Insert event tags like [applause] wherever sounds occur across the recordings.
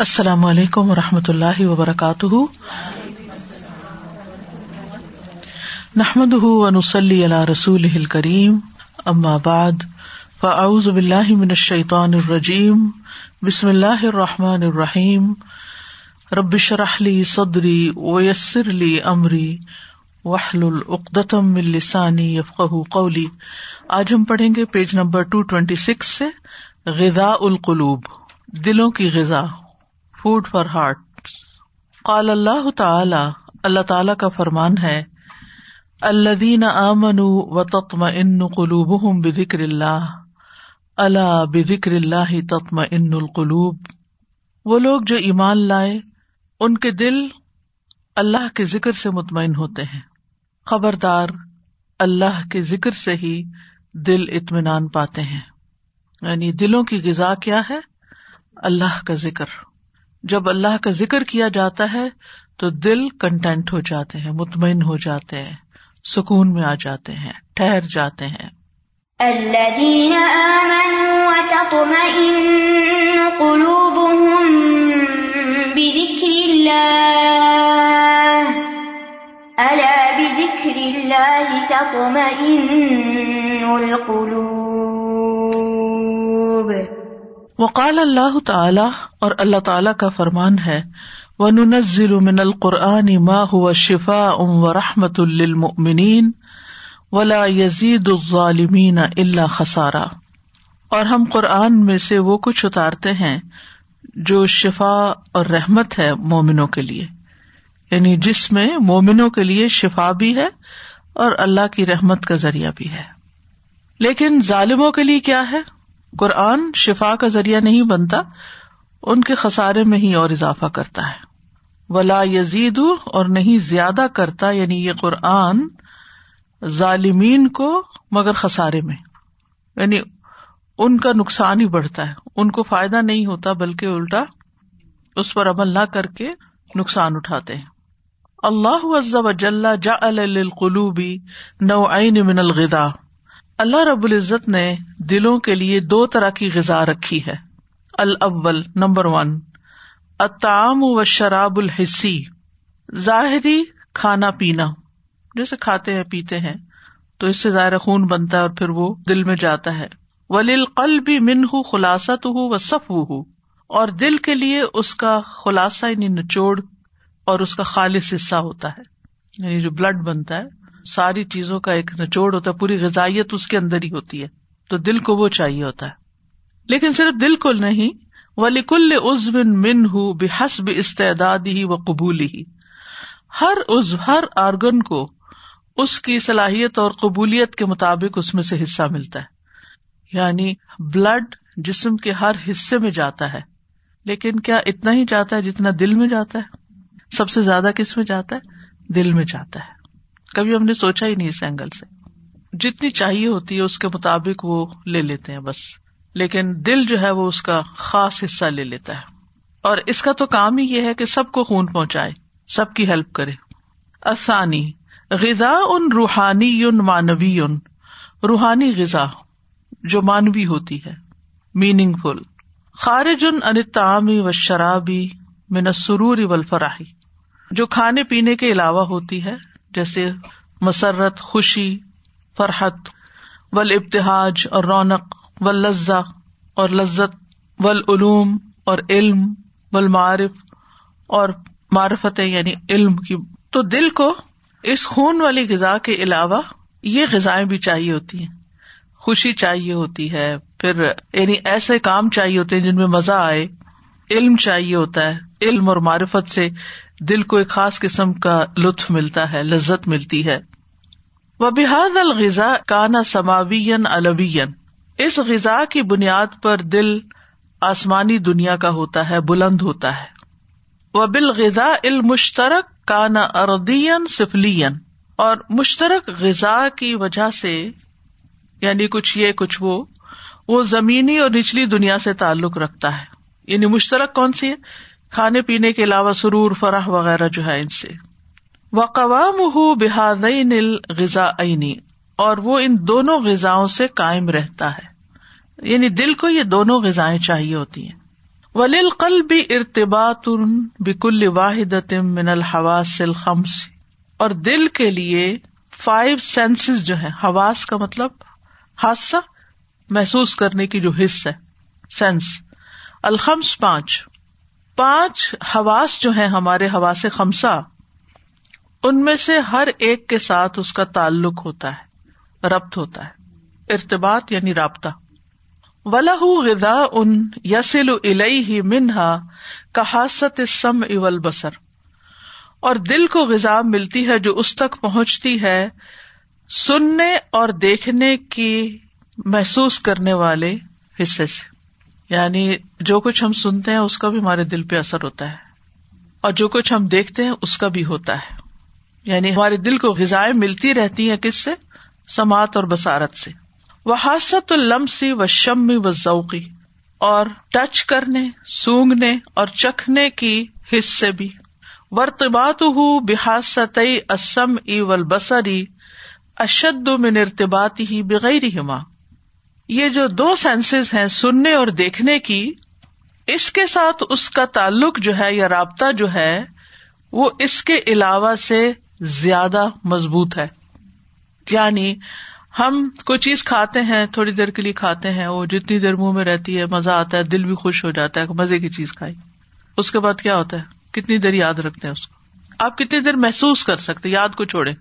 السلام علیکم و رحمۃ اللہ وبرکاتہ۔ نحمد ونسلی علی رسول کریم اما بعد، فاعوذ باللہ من الشیطان الرجیم، بسم اللہ الرحمٰن الرحیم۔ ربش رحلی صدری ویسر علی عمری وحل العقدم السانی یفق قولی۔ آج ہم پڑھیں گے page number two twenty six سے غذا القلوب، دلوں کی غذا۔ Food for heart. قال اللہ تعالی اللہ تعالی کا فرمان ہے الدین امن و تطم ان قلوب بکر اللہ۔ اللہ بکر اللہ تطم ان القلوب۔ وہ لوگ جو ایمان لائے، ان کے دل اللہ کے ذکر سے مطمئن ہوتے ہیں۔ خبردار، اللہ کے ذکر سے ہی دل اطمینان پاتے ہیں۔ یعنی دلوں کی غذا کیا ہے؟ اللہ کا ذکر۔ جب اللہ کا ذکر کیا جاتا ہے تو دل کنٹینٹ ہو جاتے ہیں، مطمئن ہو جاتے ہیں، سکون میں آ جاتے ہیں، ٹھہر جاتے ہیں۔ الذين آمنوا وتطمئن قلوبهم بذكر الله ألا بذكر الله تطمئن القلوب۔ وقال اللہ تعالی اور اللہ تعالی کا فرمان ہے و من القرآن ما هو شفا ام رحمت للمؤمنین ولا یزید الظالمین خسارا۔ اور ہم قرآن میں سے وہ کچھ اتارتے ہیں جو شفا اور رحمت ہے مومنوں کے لیے۔ یعنی جس میں مومنوں کے لیے شفا بھی ہے اور اللہ کی رحمت کا ذریعہ بھی ہے۔ لیکن ظالموں کے لیے کیا ہے؟ قرآن شفا کا ذریعہ نہیں بنتا، ان کے خسارے میں ہی اور اضافہ کرتا ہے۔ ولا یزید اور نہیں زیادہ کرتا یعنی یہ قرآن ظالمین کو مگر خسارے میں۔ یعنی ان کا نقصان ہی بڑھتا ہے۔ ان کو فائدہ نہیں ہوتا، بلکہ الٹا اس پر عمل نہ کر کے نقصان اٹھاتے ہیں۔ اللہ عزب جل جا القلوبی نو من الغذا۔ اللہ رب العزت نے دلوں کے لیے دو طرح کی غذا رکھی ہے۔ الاول، نمبر ون اتام و شراب الحسی ظاہری کھانا پینا۔ جیسے کھاتے ہیں، پیتے ہیں، تو اس سے ظاہر خون بنتا ہے اور پھر وہ دل میں جاتا ہے۔ ولیل قل بھی من ہوں خلاصت ہو و صف ہو اور دل کے لیے اس کا خلاصہ یعنی نچوڑ، اور اس کا خالص حصہ ہوتا ہے۔ یعنی جو بلڈ بنتا ہے ساری چیزوں کا ایک نچوڑ ہوتا ہے، پوری غذائیت اس کے اندر ہی ہوتی ہے۔ تو دل کو وہ چاہیے ہوتا ہے۔ لیکن صرف دل کو نہیں ولی کل ازبن من ہُ بحسب استعداد ہی و قبول ہی ہر عزو، ہر آرگن کو اس کی صلاحیت اور قبولیت کے مطابق اس میں سے حصہ ملتا ہے۔ یعنی بلڈ جسم کے ہر حصے میں جاتا ہے۔ لیکن کیا اتنا ہی جاتا ہے جتنا دل میں جاتا ہے؟ سب سے زیادہ کس میں جاتا ہے؟ دل میں جاتا ہے۔ کبھی ہم نے سوچا ہی نہیں اس اینگل سے۔ جتنی چاہیے ہوتی ہے اس کے مطابق وہ لے لیتے ہیں بس۔ لیکن دل جو ہے وہ اس کا خاص حصہ لے لیتا ہے۔ اور اس کا تو کام ہی یہ ہے کہ سب کو خون پہنچائے، سب کی ہیلپ کرے۔ آسانی غذا ان روحانی یون مانوی یون روحانی غذا جو مانوی ہوتی ہے۔ میننگ فل خارج ان انتعامی و شرابی من سرور فراہی جو کھانے پینے کے علاوہ ہوتی ہے۔ جیسے مسرت، خوشی، فرحت ول ابتحاج اور رونق و لذا اور لذت ولعلوم اور علم ول معرف اور معرفت یعنی علم کی۔ تو دل کو اس خون والی غذا کے علاوہ یہ غذائیں بھی چاہیے ہوتی ہیں۔ خوشی چاہیے ہوتی ہے، پھر یعنی ایسے کام چاہیے ہوتے ہیں جن میں مزہ آئے۔ علم چاہیے ہوتا ہے، علم اور معرفت سے دل کو ایک خاص قسم کا لطف ملتا ہے، لذت ملتی ہے۔ وہ بحاد الغذا کانا سماوین الوین اس غذا کی بنیاد پر دل آسمانی دنیا کا ہوتا ہے، بلند ہوتا ہے۔ وہ بالغذا المشترک کانا اردین سفلین اور مشترک غذا کی وجہ سے یعنی کچھ یہ، کچھ وہ وہ زمینی اور نچلی دنیا سے تعلق رکھتا ہے۔ یعنی مشترک کون سی ہے؟ کھانے پینے کے علاوہ سرور فراہ وغیرہ جو ہے ان سے۔ وقوام ہُو بحادین غذا عینی اور وہ ان دونوں غذا سے قائم رہتا ہے۔ یعنی دل کو یہ دونوں غذائیں چاہیے ہوتی ہیں۔ ولیل قل بھی ارتباط بکل واحد من الحواس الخمس۔ اور دل کے لیے فائیو سینسز جو ہے حواس کا مطلب حادثہ محسوس کرنے کی جو حص ہے سینس الخمس پانچ۔ پانچ حواس جو ہے ہمارے حواس خمسا ان میں سے ہر ایک کے ساتھ اس کا تعلق ہوتا ہے، ربط ہوتا ہے، ارتباط یعنی رابطہ۔ ولہ غذا ان یسل ہی منہا کہاست سم اول بسر اور دل کو غذا ملتی ہے جو اس تک پہنچتی ہے سننے اور دیکھنے کی، محسوس کرنے والے حصے سے۔ یعنی جو کچھ ہم سنتے ہیں اس کا بھی ہمارے دل پہ اثر ہوتا ہے اور جو کچھ ہم دیکھتے ہیں اس کا بھی ہوتا ہے یعنی ہمارے دل کو غذائیں ملتی رہتی ہیں کس سے؟ سماعت اور بسارت سے۔ وہ حاصت المی و شمی و ذوقی اور ٹچ کرنے سونگنے اور چکھنے کی حصے بھی۔ ورتبات ہُو بحاست اسم ای و بسری اشد من ارتباط ہی بغیر ہما یہ جو دو سینسز ہیں سننے اور دیکھنے کی، اس کے ساتھ اس کا تعلق جو ہے یا رابطہ جو ہے، وہ اس کے علاوہ سے زیادہ مضبوط ہے۔ یعنی ہم کوئی چیز کھاتے ہیں، تھوڑی دیر کے لیے کھاتے ہیں، وہ جتنی دیر منہ میں رہتی ہے، مزہ آتا ہے، دل بھی خوش ہو جاتا ہے مزے کی چیز کھائی۔ اس کے بعد کیا ہوتا ہے؟ کتنی دیر یاد رکھتے ہیں اس کو۔ آپ کتنی دیر محسوس کر سکتے یاد کو چھوڑے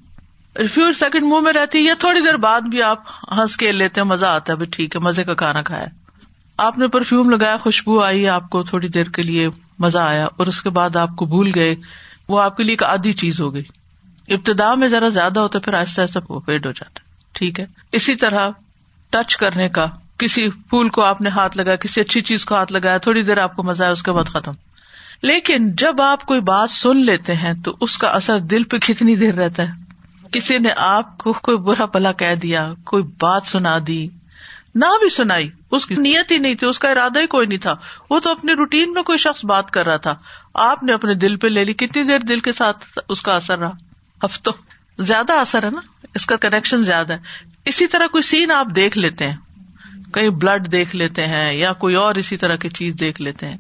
فیو سیکنڈ منہ میں رہتی ہے یا تھوڑی دیر بعد بھی آپ ہنس کے لیتے ہیں، مزہ آتا ہے ٹھیک ہے، مزے کا کھانا کھایا۔ آپ نے پرفیوم لگایا، خوشبو آئی، آپ کو تھوڑی دیر کے لیے مزہ آیا اور اس کے بعد آپ کو بھول گئے، وہ آپ کے لیے ایک آدھی چیز ہو گئی۔ ابتدا میں ذرا زیادہ ہوتا ہے، پھر آہستہ آہستہ وہ فیڈ ہو جاتا ہے، ٹھیک ہے۔ اسی طرح ٹچ کرنے کا، کسی پھول کو آپ نے ہاتھ لگایا، کسی اچھی چیز کو ہاتھ لگایا، تھوڑی دیر آپ کو مزہ آیا، اس کے بعد ختم۔ لیکن جب آپ کوئی بات سن لیتے ہیں تو اس کا اثر دل پہ کتنی دیر رہتا ہے؟ کسی نے آپ کو کوئی برا پلا کہہ دیا، کوئی بات سنا دی، نہ بھی سنائی، اس کی نیت ہی نہیں تھی، اس کا ارادہ ہی کوئی نہیں تھا۔ وہ تو اپنی روٹین میں کوئی شخص بات کر رہا تھا۔ آپ نے اپنے دل پہ لے لی، کتنی دیر دل کے ساتھ اس کا اثر رہا؟ ہفتوں زیادہ اثر ہے نا، اس کا کنیکشن زیادہ ہے۔ اسی طرح کوئی سین آپ دیکھ لیتے ہیں، کہیں بلڈ دیکھ لیتے ہیں یا کوئی اور اسی طرح کی چیز دیکھ لیتے ہیں،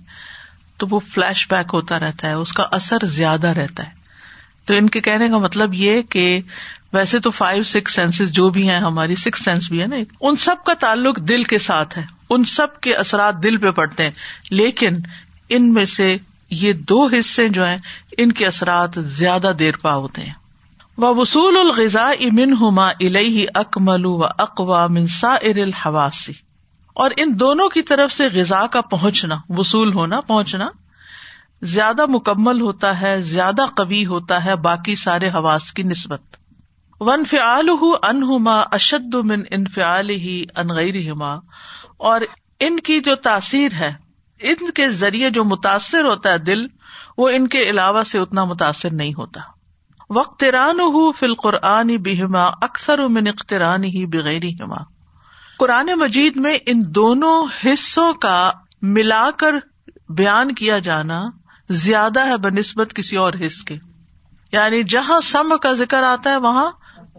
تو وہ فلیش بیک ہوتا رہتا ہے، اس کا اثر زیادہ رہتا ہے۔ تو ان کے کہنے کا مطلب یہ کہ ویسے تو فائیو سکس سینس جو بھی ہیں ہماری سکس سینس بھی ہے نا ان سب کا تعلق دل کے ساتھ ہے۔ ان سب کے اثرات دل پہ پڑتے ہیں۔ لیکن ان میں سے یہ دو حصے جو ہیں، ان کے اثرات زیادہ دیر پا ہوتے ہیں۔ وہ وصول الغذا امن ہما الہی اکمل و اقوا منسا ار الحواسی اور ان دونوں کی طرف سے غذا کا پہنچنا، وصول ہونا، پہنچنا زیادہ مکمل ہوتا ہے، زیادہ قوی ہوتا ہے باقی سارے حواس کی نسبت۔ ون فعال انہما اشد من ان فعال ہی انغیر ہما اور ان کی جو تاثیر ہے، ان کے ذریعے جو متاثر ہوتا ہے دل، وہ ان کے علاوہ سے اتنا متاثر نہیں ہوتا۔ وقتران ہُو فل قرآن بہما اکثر من اختران ہی بغیر ہما قرآن مجید میں ان دونوں حصوں کا ملا کر بیان کیا جانا زیادہ ہے بہ نسبت کسی اور حص کے۔ یعنی جہاں سم کا ذکر آتا ہے، وہاں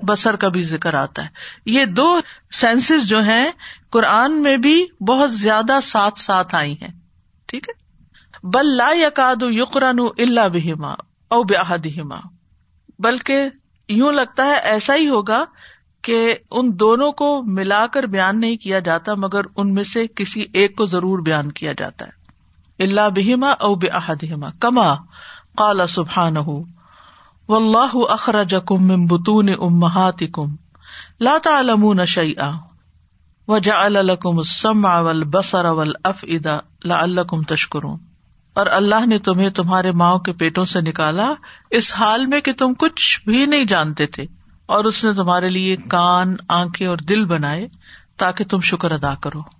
بسر کا بھی ذکر آتا ہے۔ یہ دو سینسز جو ہیں، قرآن میں بھی بہت زیادہ ساتھ ساتھ آئی ہیں۔ ٹھیک ہے؟ بل لا یقاد یقرن اللہ بہما او بحدیما بلکہ یوں لگتا ہے ایسا ہی ہوگا کہ ان دونوں کو ملا کر بیان نہیں کیا جاتا، مگر ان میں سے کسی ایک کو ضرور بیان کیا جاتا ہے۔ اللہ بہما او بحدیما کما کالا سبحان و اللہ اخراج کم بتون امہات کم لاتا علم شعی و جا الکم السم اول بسر اول اف ادا لا الکم تشکرون. اور اللہ نے تمہیں تمہارے ماؤں کے پیٹوں سے نکالا اس حال میں کہ تم کچھ بھی نہیں جانتے تھے اور اس نے تمہارے لیے کان، آنکھیں اور دل بنائے تاکہ تم شکر ادا کرو۔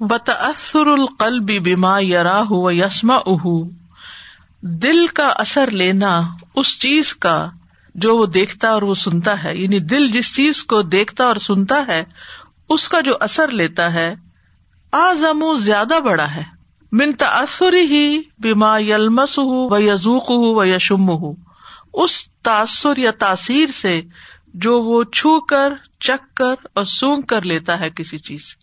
بتأثر القلب بما يراه ويسمعه۔ دل کا اثر لینا اس چیز کا جو وہ دیکھتا اور وہ سنتا ہے۔ یعنی دل جس چیز کو دیکھتا اور سنتا ہے، اس کا جو اثر لیتا ہے آزم زیادہ بڑا ہے۔ من تاثر ہی بیما یلمس ہو و یزوق ہو و یشم ہو اس تاثر یا تاثیر سے جو وہ چھو کر چک کر اور سونگ کر لیتا ہے کسی چیز۔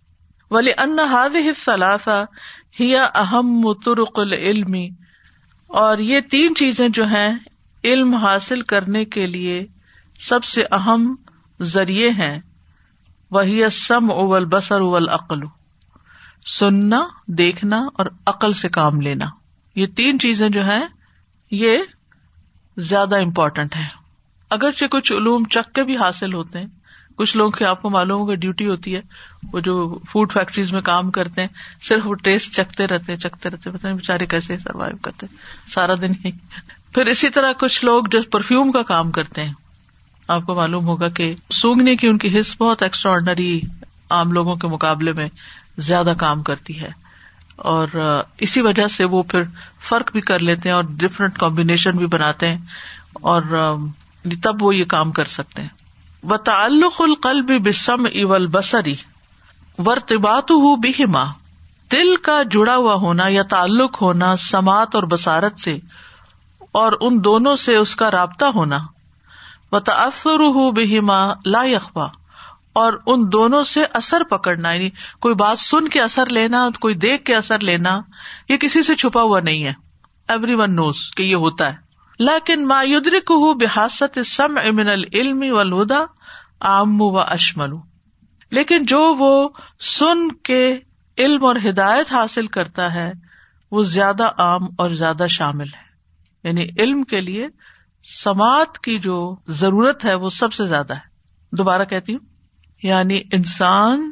ولی ان ہاد ثلاثہ ہیا اہم ترق العلمی اور یہ تین چیزیں جو ہیں، علم حاصل کرنے کے لیے سب سے اہم ذریعے ہیں. وہی سم اول بسر اول عقل سننا، دیکھنا اور عقل سے کام لینا. یہ تین چیزیں جو ہیں، یہ زیادہ امپورٹنٹ ہے اگرچہ کچھ علوم چک کے بھی حاصل ہوتے ہیں کچھ لوگ کی آپ کو معلوم ہوگا ڈیوٹی ہوتی ہے، وہ جو فوڈ فیکٹریز میں کام کرتے ہیں، صرف وہ ٹیسٹ چکتے رہتے چکتے رہتے پتہ نہیں بےچارے کیسے سروائو کرتے سارا دن ہی۔ پھر اسی طرح کچھ لوگ جو پرفیوم کا کام کرتے ہیں، آپ کو معلوم ہوگا کہ سونگنے کی ان کی حص بہت ایکسٹرا آرڈنری عام لوگوں کے مقابلے میں زیادہ کام کرتی ہے۔ اور اسی وجہ سے وہ پھر فرق بھی کر لیتے ہیں اور ڈفرینٹ کمبینیشن بھی بناتے ہیں اور تب وہ یہ کام کر سکتے ہیں۔ و تعلق القلب بسم اول بسری ورتبات ہُو بہما دل کا جڑا ہوا ہونا یا تعلق ہونا سماعت اور بسارت سے، اور ان دونوں سے اس کا رابطہ ہونا و تأثر ہُو بہما لا یخوا اور ان دونوں سے اثر پکڑنا یعنی کوئی بات سن کے اثر لینا، کوئی دیکھ کے اثر لینا، یہ کسی سے چھپا ہوا نہیں ہے۔ ایوری ون نوز کہ یہ ہوتا ہے۔ لیکن مایودرک ہُ بحاست سم امن العلم ولودا عام و اشمل۔ لیکن جو وہ سن کے علم اور ہدایت حاصل کرتا ہے، وہ زیادہ عام اور زیادہ شامل ہے۔ یعنی علم کے لیے سماعت کی جو ضرورت ہے، وہ سب سے زیادہ ہے۔ دوبارہ کہتی ہوں یعنی انسان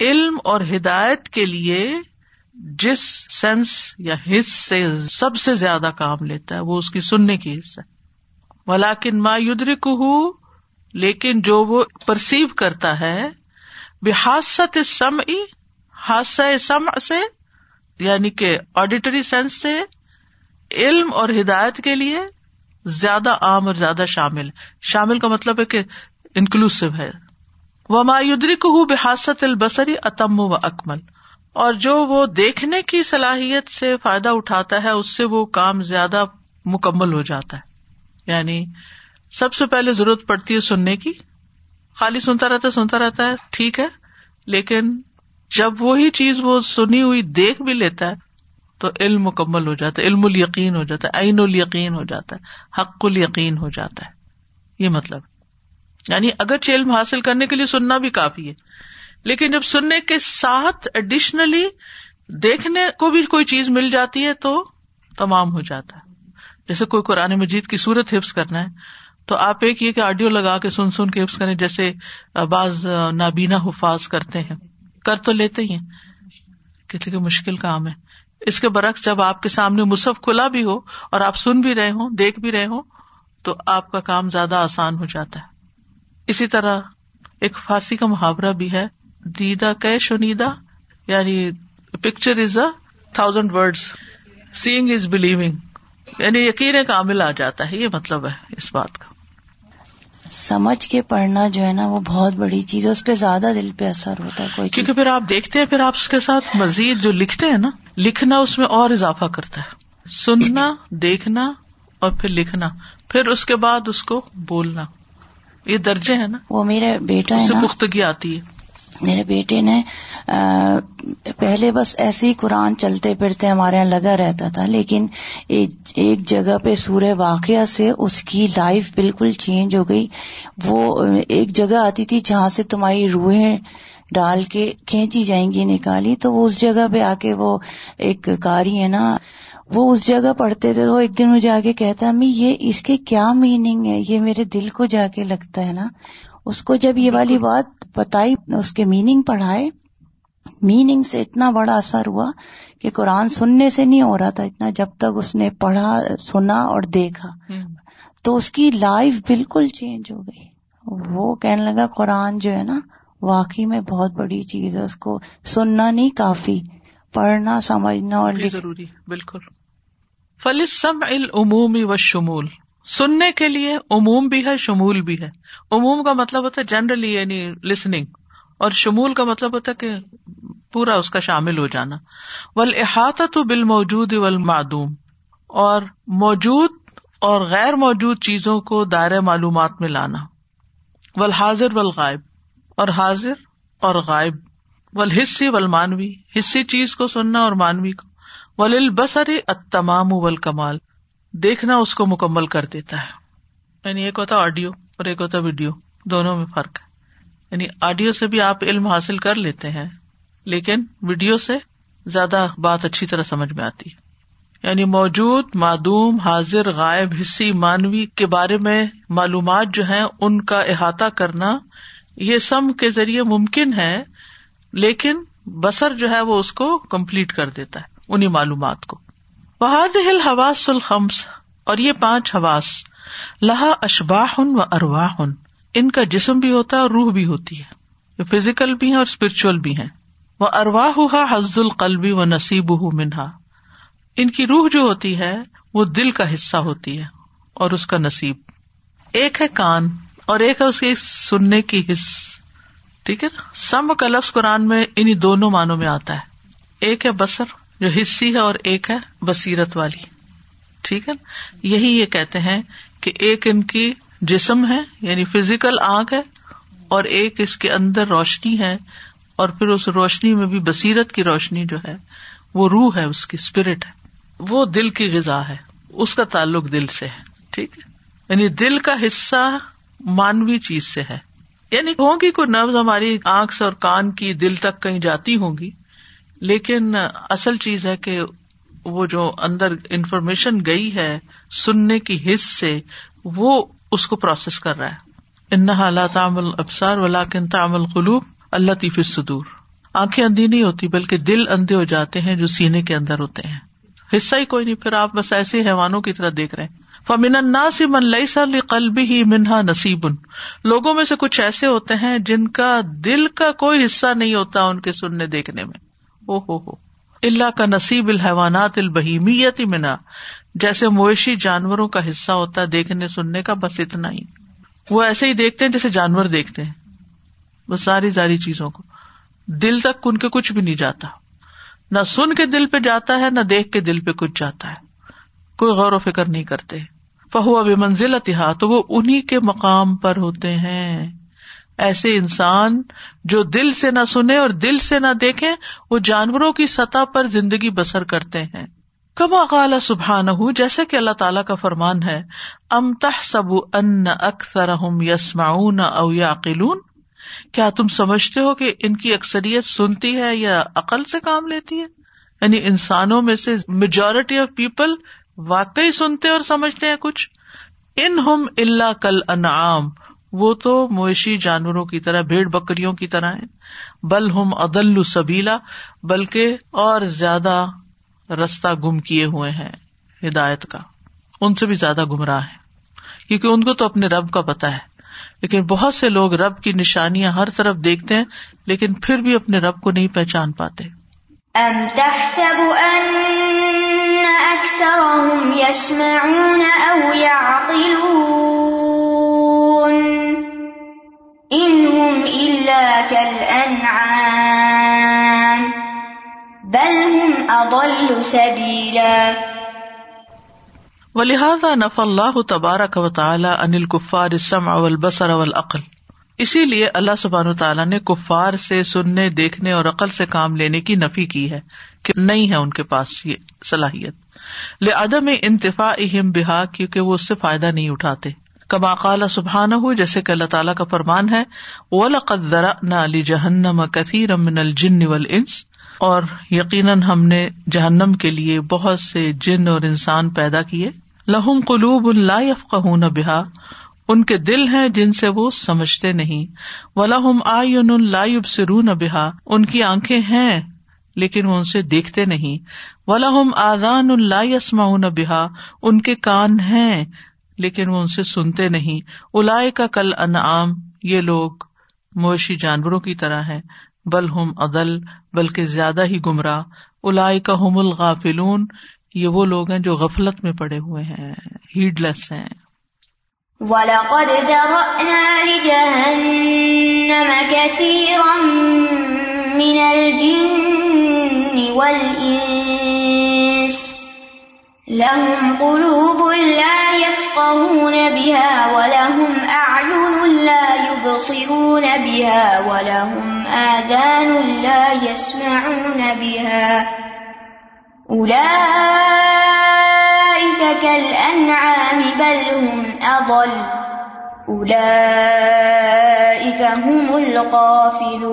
علم اور ہدایت کے لیے جس سینس یا حص سے سب سے زیادہ کام لیتا ہے، وہ اس کی سننے کی حص ہے۔ ولاکن ما یدرک ہو لیکن جو وہ پرسیو کرتا ہے بحاست سم حادثہ سم سے یعنی کہ آڈیٹری سینس سے، علم اور ہدایت کے لیے زیادہ عام اور زیادہ شامل۔ شامل کا مطلب ہے کہ انکلوسو ہے۔ وہ مایودرک ہُو بحاست البصری اتم و اکمل۔ اور جو وہ دیکھنے کی صلاحیت سے فائدہ اٹھاتا ہے، اس سے وہ کام زیادہ مکمل ہو جاتا ہے۔ یعنی سب سے پہلے ضرورت پڑتی ہے سننے کی۔ خالی سنتا رہتا سنتا رہتا ہے، ٹھیک ہے۔ لیکن جب وہی چیز وہ سنی ہوئی دیکھ بھی لیتا ہے، تو علم مکمل ہو جاتا ہے، علم ال یقین ہو جاتا ہے، عین ال یقین ہو جاتا ہے، حق ال یقین ہو جاتا ہے۔ یہ مطلب۔ یعنی اگر علم حاصل کرنے کے لیے سننا بھی کافی ہے لیکن جب سننے کے ساتھ ایڈیشنلی دیکھنے کو بھی کوئی چیز مل جاتی ہے تو تمام ہو جاتا ہے۔ جیسے کوئی قرآن مجید کی صورت حفظ کرنا ہے، تو آپ ایک یہ کہ آڈیو لگا کے سن سن کے حفظ کریں، جیسے بعض نابینا حفاظ کرتے ہیں۔ کر تو لیتے ہی ہیں۔ کسی مشکل کام ہے۔ اس کے برعکس جب آپ کے سامنے مصحف کھلا بھی ہو اور آپ سن بھی رہے ہوں، دیکھ بھی رہے ہوں، تو آپ کا کام زیادہ آسان ہو جاتا ہے۔ اسی طرح ایک فارسی کا محاورہ بھی ہے۔ دیدا کہ شنیدا یعنی picture is a thousand word seeing is believing یعنی یقین کامل آ جاتا ہے یہ مطلب ہے اس بات کا۔ سمجھ کے پڑھنا جو ہے نا وہ بہت بڑی چیز ہے اس پہ زیادہ دل پہ اثر ہوتا ہے کوئی کیونکہ پھر آپ دیکھتے ہیں پھر آپ اس کے ساتھ مزید جو لکھتے ہیں نا لکھنا اس میں اور اضافہ کرتا ہے۔ سننا دیکھنا اور پھر لکھنا۔ پھر اس کے بعد اس کو بولنا۔ یہ درجے ہے نا۔ وہ میرے بیٹا ہے پختگی آتی ہے۔ میرے بیٹے نے پہلے بس ایسے ہی قرآن چلتے پھرتے ہمارے یہاں لگا رہتا تھا، لیکن ایک جگہ پہ سورہ واقعہ سے اس کی لائف بالکل چینج ہو گئی۔ وہ ایک جگہ آتی تھی جہاں سے تمہاری روحیں ڈال کے کھینچی جائیں گی نکالی، تو وہ اس جگہ پہ آ کے وہ ایک کاری ہے نا، وہ اس جگہ پڑھتے تھے، تو ایک دن مجھے آ کے کہتا امی، یہ اس کے کیا میننگ ہے؟ یہ میرے دل کو جا کے لگتا ہے نا؟ اس کو جب یہ والی بات بتائی اس کے میننگ پڑھائے میننگ سے اتنا بڑا اثر ہوا کہ قرآن سننے سے نہیں ہو رہا تھا اتنا جب تک اس نے پڑھا سنا اور دیکھا۔ تو اس کی لائف بالکل چینج ہو گئی۔ وہ کہنے لگا قرآن جو ہے نا واقعی میں بہت بڑی چیز ہے اس کو سننا نہیں کافی پڑھنا سمجھنا اور ضروری بالکل۔ فلسم العمومی و شمول سننے کے لیے عموم بھی ہے، شمول بھی ہے۔ عموم کا مطلب ہوتا ہے جنرلی یعنی لسننگ اور شمول کا مطلب ہوتا ہے کہ پورا اس کا شامل ہو جانا۔ ول احاطہ تو بال موجود اور موجود اور غیر موجود چیزوں کو دائر معلومات میں لانا۔ ول حاضر ول غائب اور حاضر اور غائب۔ ول حصی ول مانوی حصی چیز کو سننا اور مانوی کو۔ ول بسر اتمام ول کمال دیکھنا اس کو مکمل کر دیتا ہے۔ یعنی ایک ہوتا آڈیو اور ایک ہوتا ویڈیو دونوں میں فرق ہے۔ یعنی آڈیو سے بھی آپ علم حاصل کر لیتے ہیں، لیکن ویڈیو سے زیادہ بات اچھی طرح سمجھ میں آتی۔ ہے یعنی موجود، معدوم، حاضر، غائب، حصی، مانوی کے بارے میں معلومات جو ہیں، ان کا احاطہ کرنا یہ سم کے ذریعے ممکن ہے، لیکن بسر جو ہے وہ اس کو کمپلیٹ کر دیتا ہے انہیں معلومات کو۔ بہاد ہل حواس الخمس اور یہ پانچ حواس۔ لہا اشباہ و ارواہ ان کا جسم بھی ہوتا ہے اور روح بھی ہوتی ہے۔ یہ فزیکل بھی ہے اور اسپرچل بھی ہے وہ ارواہ حز القلبی و نصیب منہا ان کی روح جو ہوتی ہے، وہ دل کا حصہ ہوتی ہے اور اس کا نصیب۔ ایک ہے کان اور ایک ہے اس کی سننے کی حص۔ ٹھیک ہے نا؟ سم کا لفظ قرآن میں انہیں دونوں معنوں میں آتا ہے۔ ایک ہے بسر جو حصی ہے اور ایک ہے، بصیرت والی۔ ٹھیک ہے؟ یہی یہ کہتے ہیں کہ ایک ان کی جسم ہے یعنی فزیکل آنکھ ہے، اور ایک اس کے اندر روشنی ہے، اور پھر اس روشنی میں بھی بصیرت کی روشنی جو ہے، وہ روح ہے، اس کی اسپرٹ ہے۔ وہ دل کی غذا ہے، اس کا تعلق دل سے ہے۔ ٹھیک ہے؟ یعنی دل کا حصہ مانوی چیز سے ہے۔ یعنی ہوگی کوئی نبز ہماری آنکھ سے اور کان کی دل تک کہیں جاتی ہوں گی لیکن اصل چیز ہے کہ وہ جو اندر انفارمیشن گئی ہے سننے کی حص سے، وہ اس کو پروسیس کر رہا ہے۔ انہا اللہ تعمل ابسار ولاکن تعمل قلوب اللہ تیف صدور آنکھیں اندھی نہیں ہوتی، بلکہ دل اندھے ہو جاتے ہیں جو سینے کے اندر ہوتے ہیں۔ حصہ ہی کوئی نہیں، پھر آپ بس ایسے حیوانوں کی طرح دیکھ رہے ہیں۔ فمن الناس من ليس لقلبه ہی منہا نصیب لوگوں میں سے کچھ ایسے ہوتے ہیں جن کا دل کا کوئی حصہ نہیں ہوتا ان کے سننے دیکھنے میں۔ او ہو ہو۔ اللہ کا نصیب الحیوانات البہیمیت منا جیسے مویشی جانوروں کا حصہ ہوتا ہے دیکھنے سننے کا، بس اتنا ہی۔ وہ ایسے ہی دیکھتے ہیں جیسے جانور دیکھتے ہیں۔ بس ساری ساری چیزوں کو۔ دل تک ان کے کچھ بھی نہیں جاتا۔ نہ سن کے دل پہ جاتا ہے، نہ دیکھ کے دل پہ کچھ جاتا ہے۔ کوئی غور و فکر نہیں کرتے۔ فہو اب منزل اتحا تو وہ انہیں کے مقام پر ہوتے ہیں۔ ایسے انسان جو دل سے نہ سنے اور دل سے نہ دیکھے وہ جانوروں کی سطح پر زندگی بسر کرتے ہیں۔ کما قال سبحان ہوں جیسے کہ اللہ تعالیٰ کا فرمان ہے، ام سب ان اکثر یسما او یا کیا تم سمجھتے ہو کہ ان کی اکثریت سنتی ہے یا عقل سے کام لیتی ہے؟ یعنی انسانوں میں سے میجورٹی آف پیپل واقعی سنتے اور سمجھتے ہیں کچھ؟ ان ہم اللہ کل انعام وہ تو مویشی جانوروں کی طرح، بھیڑ بکریوں کی طرح ہے بل ہم عدل سبیلا، بلکہ اور زیادہ رستہ گم کیے ہوئے ہیں ہدایت کا۔ ان سے بھی زیادہ گمراہ ہے کیونکہ ان کو تو اپنے رب کا پتا ہے۔ لیکن بہت سے لوگ رب کی نشانیاں ہر طرف دیکھتے ہیں، لیکن پھر بھی اپنے رب کو نہیں پہچان پاتے۔ ام تحسب ان اکثرهم يسمعون او يعقلون انهم الا كالانعام بل هم اضل سبيلا. ولہذا نف اللہ تبارک و تعالی انل کفار السمع والبصر والعقل. اسی لیے اللہ سبحان تعالیٰ نے کفار سے سننے، دیکھنے اور عقل سے کام لینے کی نفی کی ہے کہ نہیں ہے ان کے پاس یہ صلاحیت۔ لدم انتفا اہم بحا کیونکہ وہ اس سے فائدہ نہیں اٹھاتے۔ کما قال سبحان ہو جیسے کہ اللہ تعالیٰ کا فرمان ہے، وَلَقَدْ ذَرَأْنَا لِجَهَنَّمَ كَثِيرًا مِنَ الْجِنِّ وَالْإِنسِ۔ اور یقیناً ہم نے جہنم کے لیے بہت سے جن اور انسان پیدا کیے۔ لہم قلوب لا يفقهون بها۔ ان کے دل ہیں جن سے وہ سمجھتے نہیں۔ ولہم آئین لا يبصرون بها۔ ان کی آنکھیں ہیں، لیکن وہ ان سے دیکھتے نہیں۔ ولہم آذان لا يسمعون بها۔ ان کے کان ہیں لیکن وہ ان سے سنتے نہیں۔ الائے کا کل انعام یہ لوگ مویشی جانوروں کی طرح ہے بل ہم عدل، بلکہ زیادہ ہی گمراہ۔ الا کا ہم الغافلون، یہ وہ لوگ ہیں جو غفلت میں پڑے ہوئے ہیں ہیڈ لیس ہیں۔ وَلَقَدْ ذَرَأْنَا لِجَهَنَّمَ كَثِيرًا مِنَ الْجِنِّ وَالْإِنسِ۔ لَهُمْ قُلُوبٌ لَا يَفْقَهُونَ۔ بِهَا وَلَهُمْ أَعْيُنٌ لَا يُبْصِرُونَ بِهَا وَلَهُمْ آذَانٌ لَا يَسْمَعُونَ بِهَا أُولَئِكَ كَالْأَنْعَامِ بَلْ هُمْ أَضَلُّ أُولَئِكَ هُمُ الْغَافِلُونَ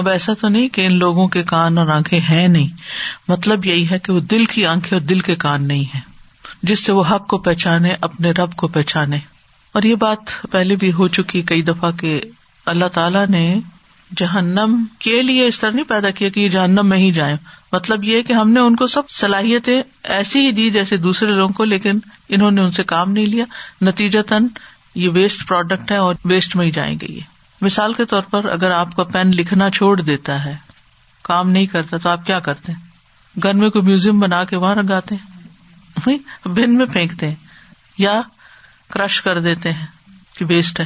اب ایسا تو نہیں کہ ان لوگوں کے کان اور آنکھیں ہیں نہیں۔ مطلب یہی ہے کہ وہ دل کی آنکھیں اور دل کے کان نہیں ہے جس سے وہ حق کو پہچانے، اپنے رب کو پہچانے۔ اور یہ بات پہلے بھی ہو چکی کئی دفعہ کہ اللہ تعالیٰ نے جہنم کے لیے اس طرح نہیں پیدا کیا کہ یہ جہنم میں ہی جائیں۔ مطلب یہ کہ ہم نے ان کو سب صلاحیتیں ایسی ہی دی جیسے دوسرے لوگوں کو، لیکن انہوں نے ان سے کام نہیں لیا۔ نتیجتاً یہ ویسٹ پروڈکٹ ہے اور ویسٹ میں ہی جائیں گے یہ۔ مثال کے طور پر اگر آپ کا پین لکھنا چھوڑ دیتا ہے، کام نہیں کرتا، تو آپ کیا کرتے؟ ہیں گن میں کوئی میوزیم بنا کے وہاں رنگاتے ہیں بن میں پھینکتے ہیں یا کرش کر دیتے ہیں کہ ویسٹ ہے۔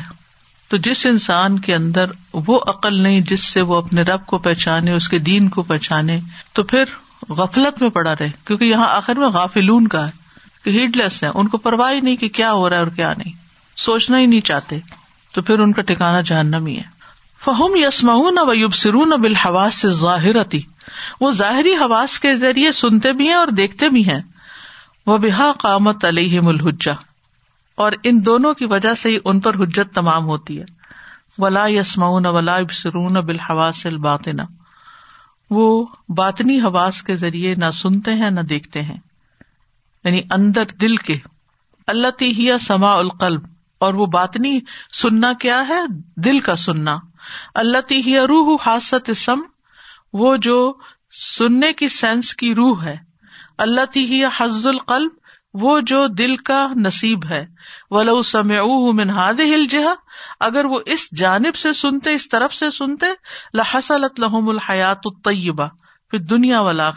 تو جس انسان کے اندر وہ عقل نہیں جس سے وہ اپنے رب کو پہچانے، اس کے دین کو پہچانے، تو پھر غفلت میں پڑا رہے۔ کیونکہ یہاں آخر میں غافلون کا ہے کہ ہیڈ لیس ہے ان کو پرواہ ہی نہیں کہ کیا ہو رہا ہے اور کیا نہیں۔ سوچنا ہی نہیں چاہتے۔ تو پھر ان کا ٹھکانا جہنمی ہے۔ فہم یسما و یوب سرون بالحواس سے ظاہرتی وہ ظاہری حواس کے ذریعے سنتے بھی ہیں اور دیکھتے بھی ہیں۔ وہ بحا قامت علیہ الحجا اور ان دونوں کی وجہ سے ہی ان پر حجت تمام ہوتی ہے۔ ولا یسمعون ولا یبصرون بالحواس الباطنہ وہ باطنی حواس کے ذریعے نہ سنتے ہیں، نہ دیکھتے ہیں۔ یعنی اندر دل کے۔ اللہ تی سما القلب۔ اور وہ باطنی سننا کیا ہے؟ دل کا سننا۔ اللہ تی روح حاست سم، وہ جو سننے کی سینس کی روح ہے۔ اللہ تی حز القلب، وہ جو دل کا نصیب ہے۔ ولو سمع منہاد ہل جہا اگر وہ اس جانب سے سنتے، اس طرف سے سنتے لحسلت لہم الحیات الطیبہ پھر دنیا والا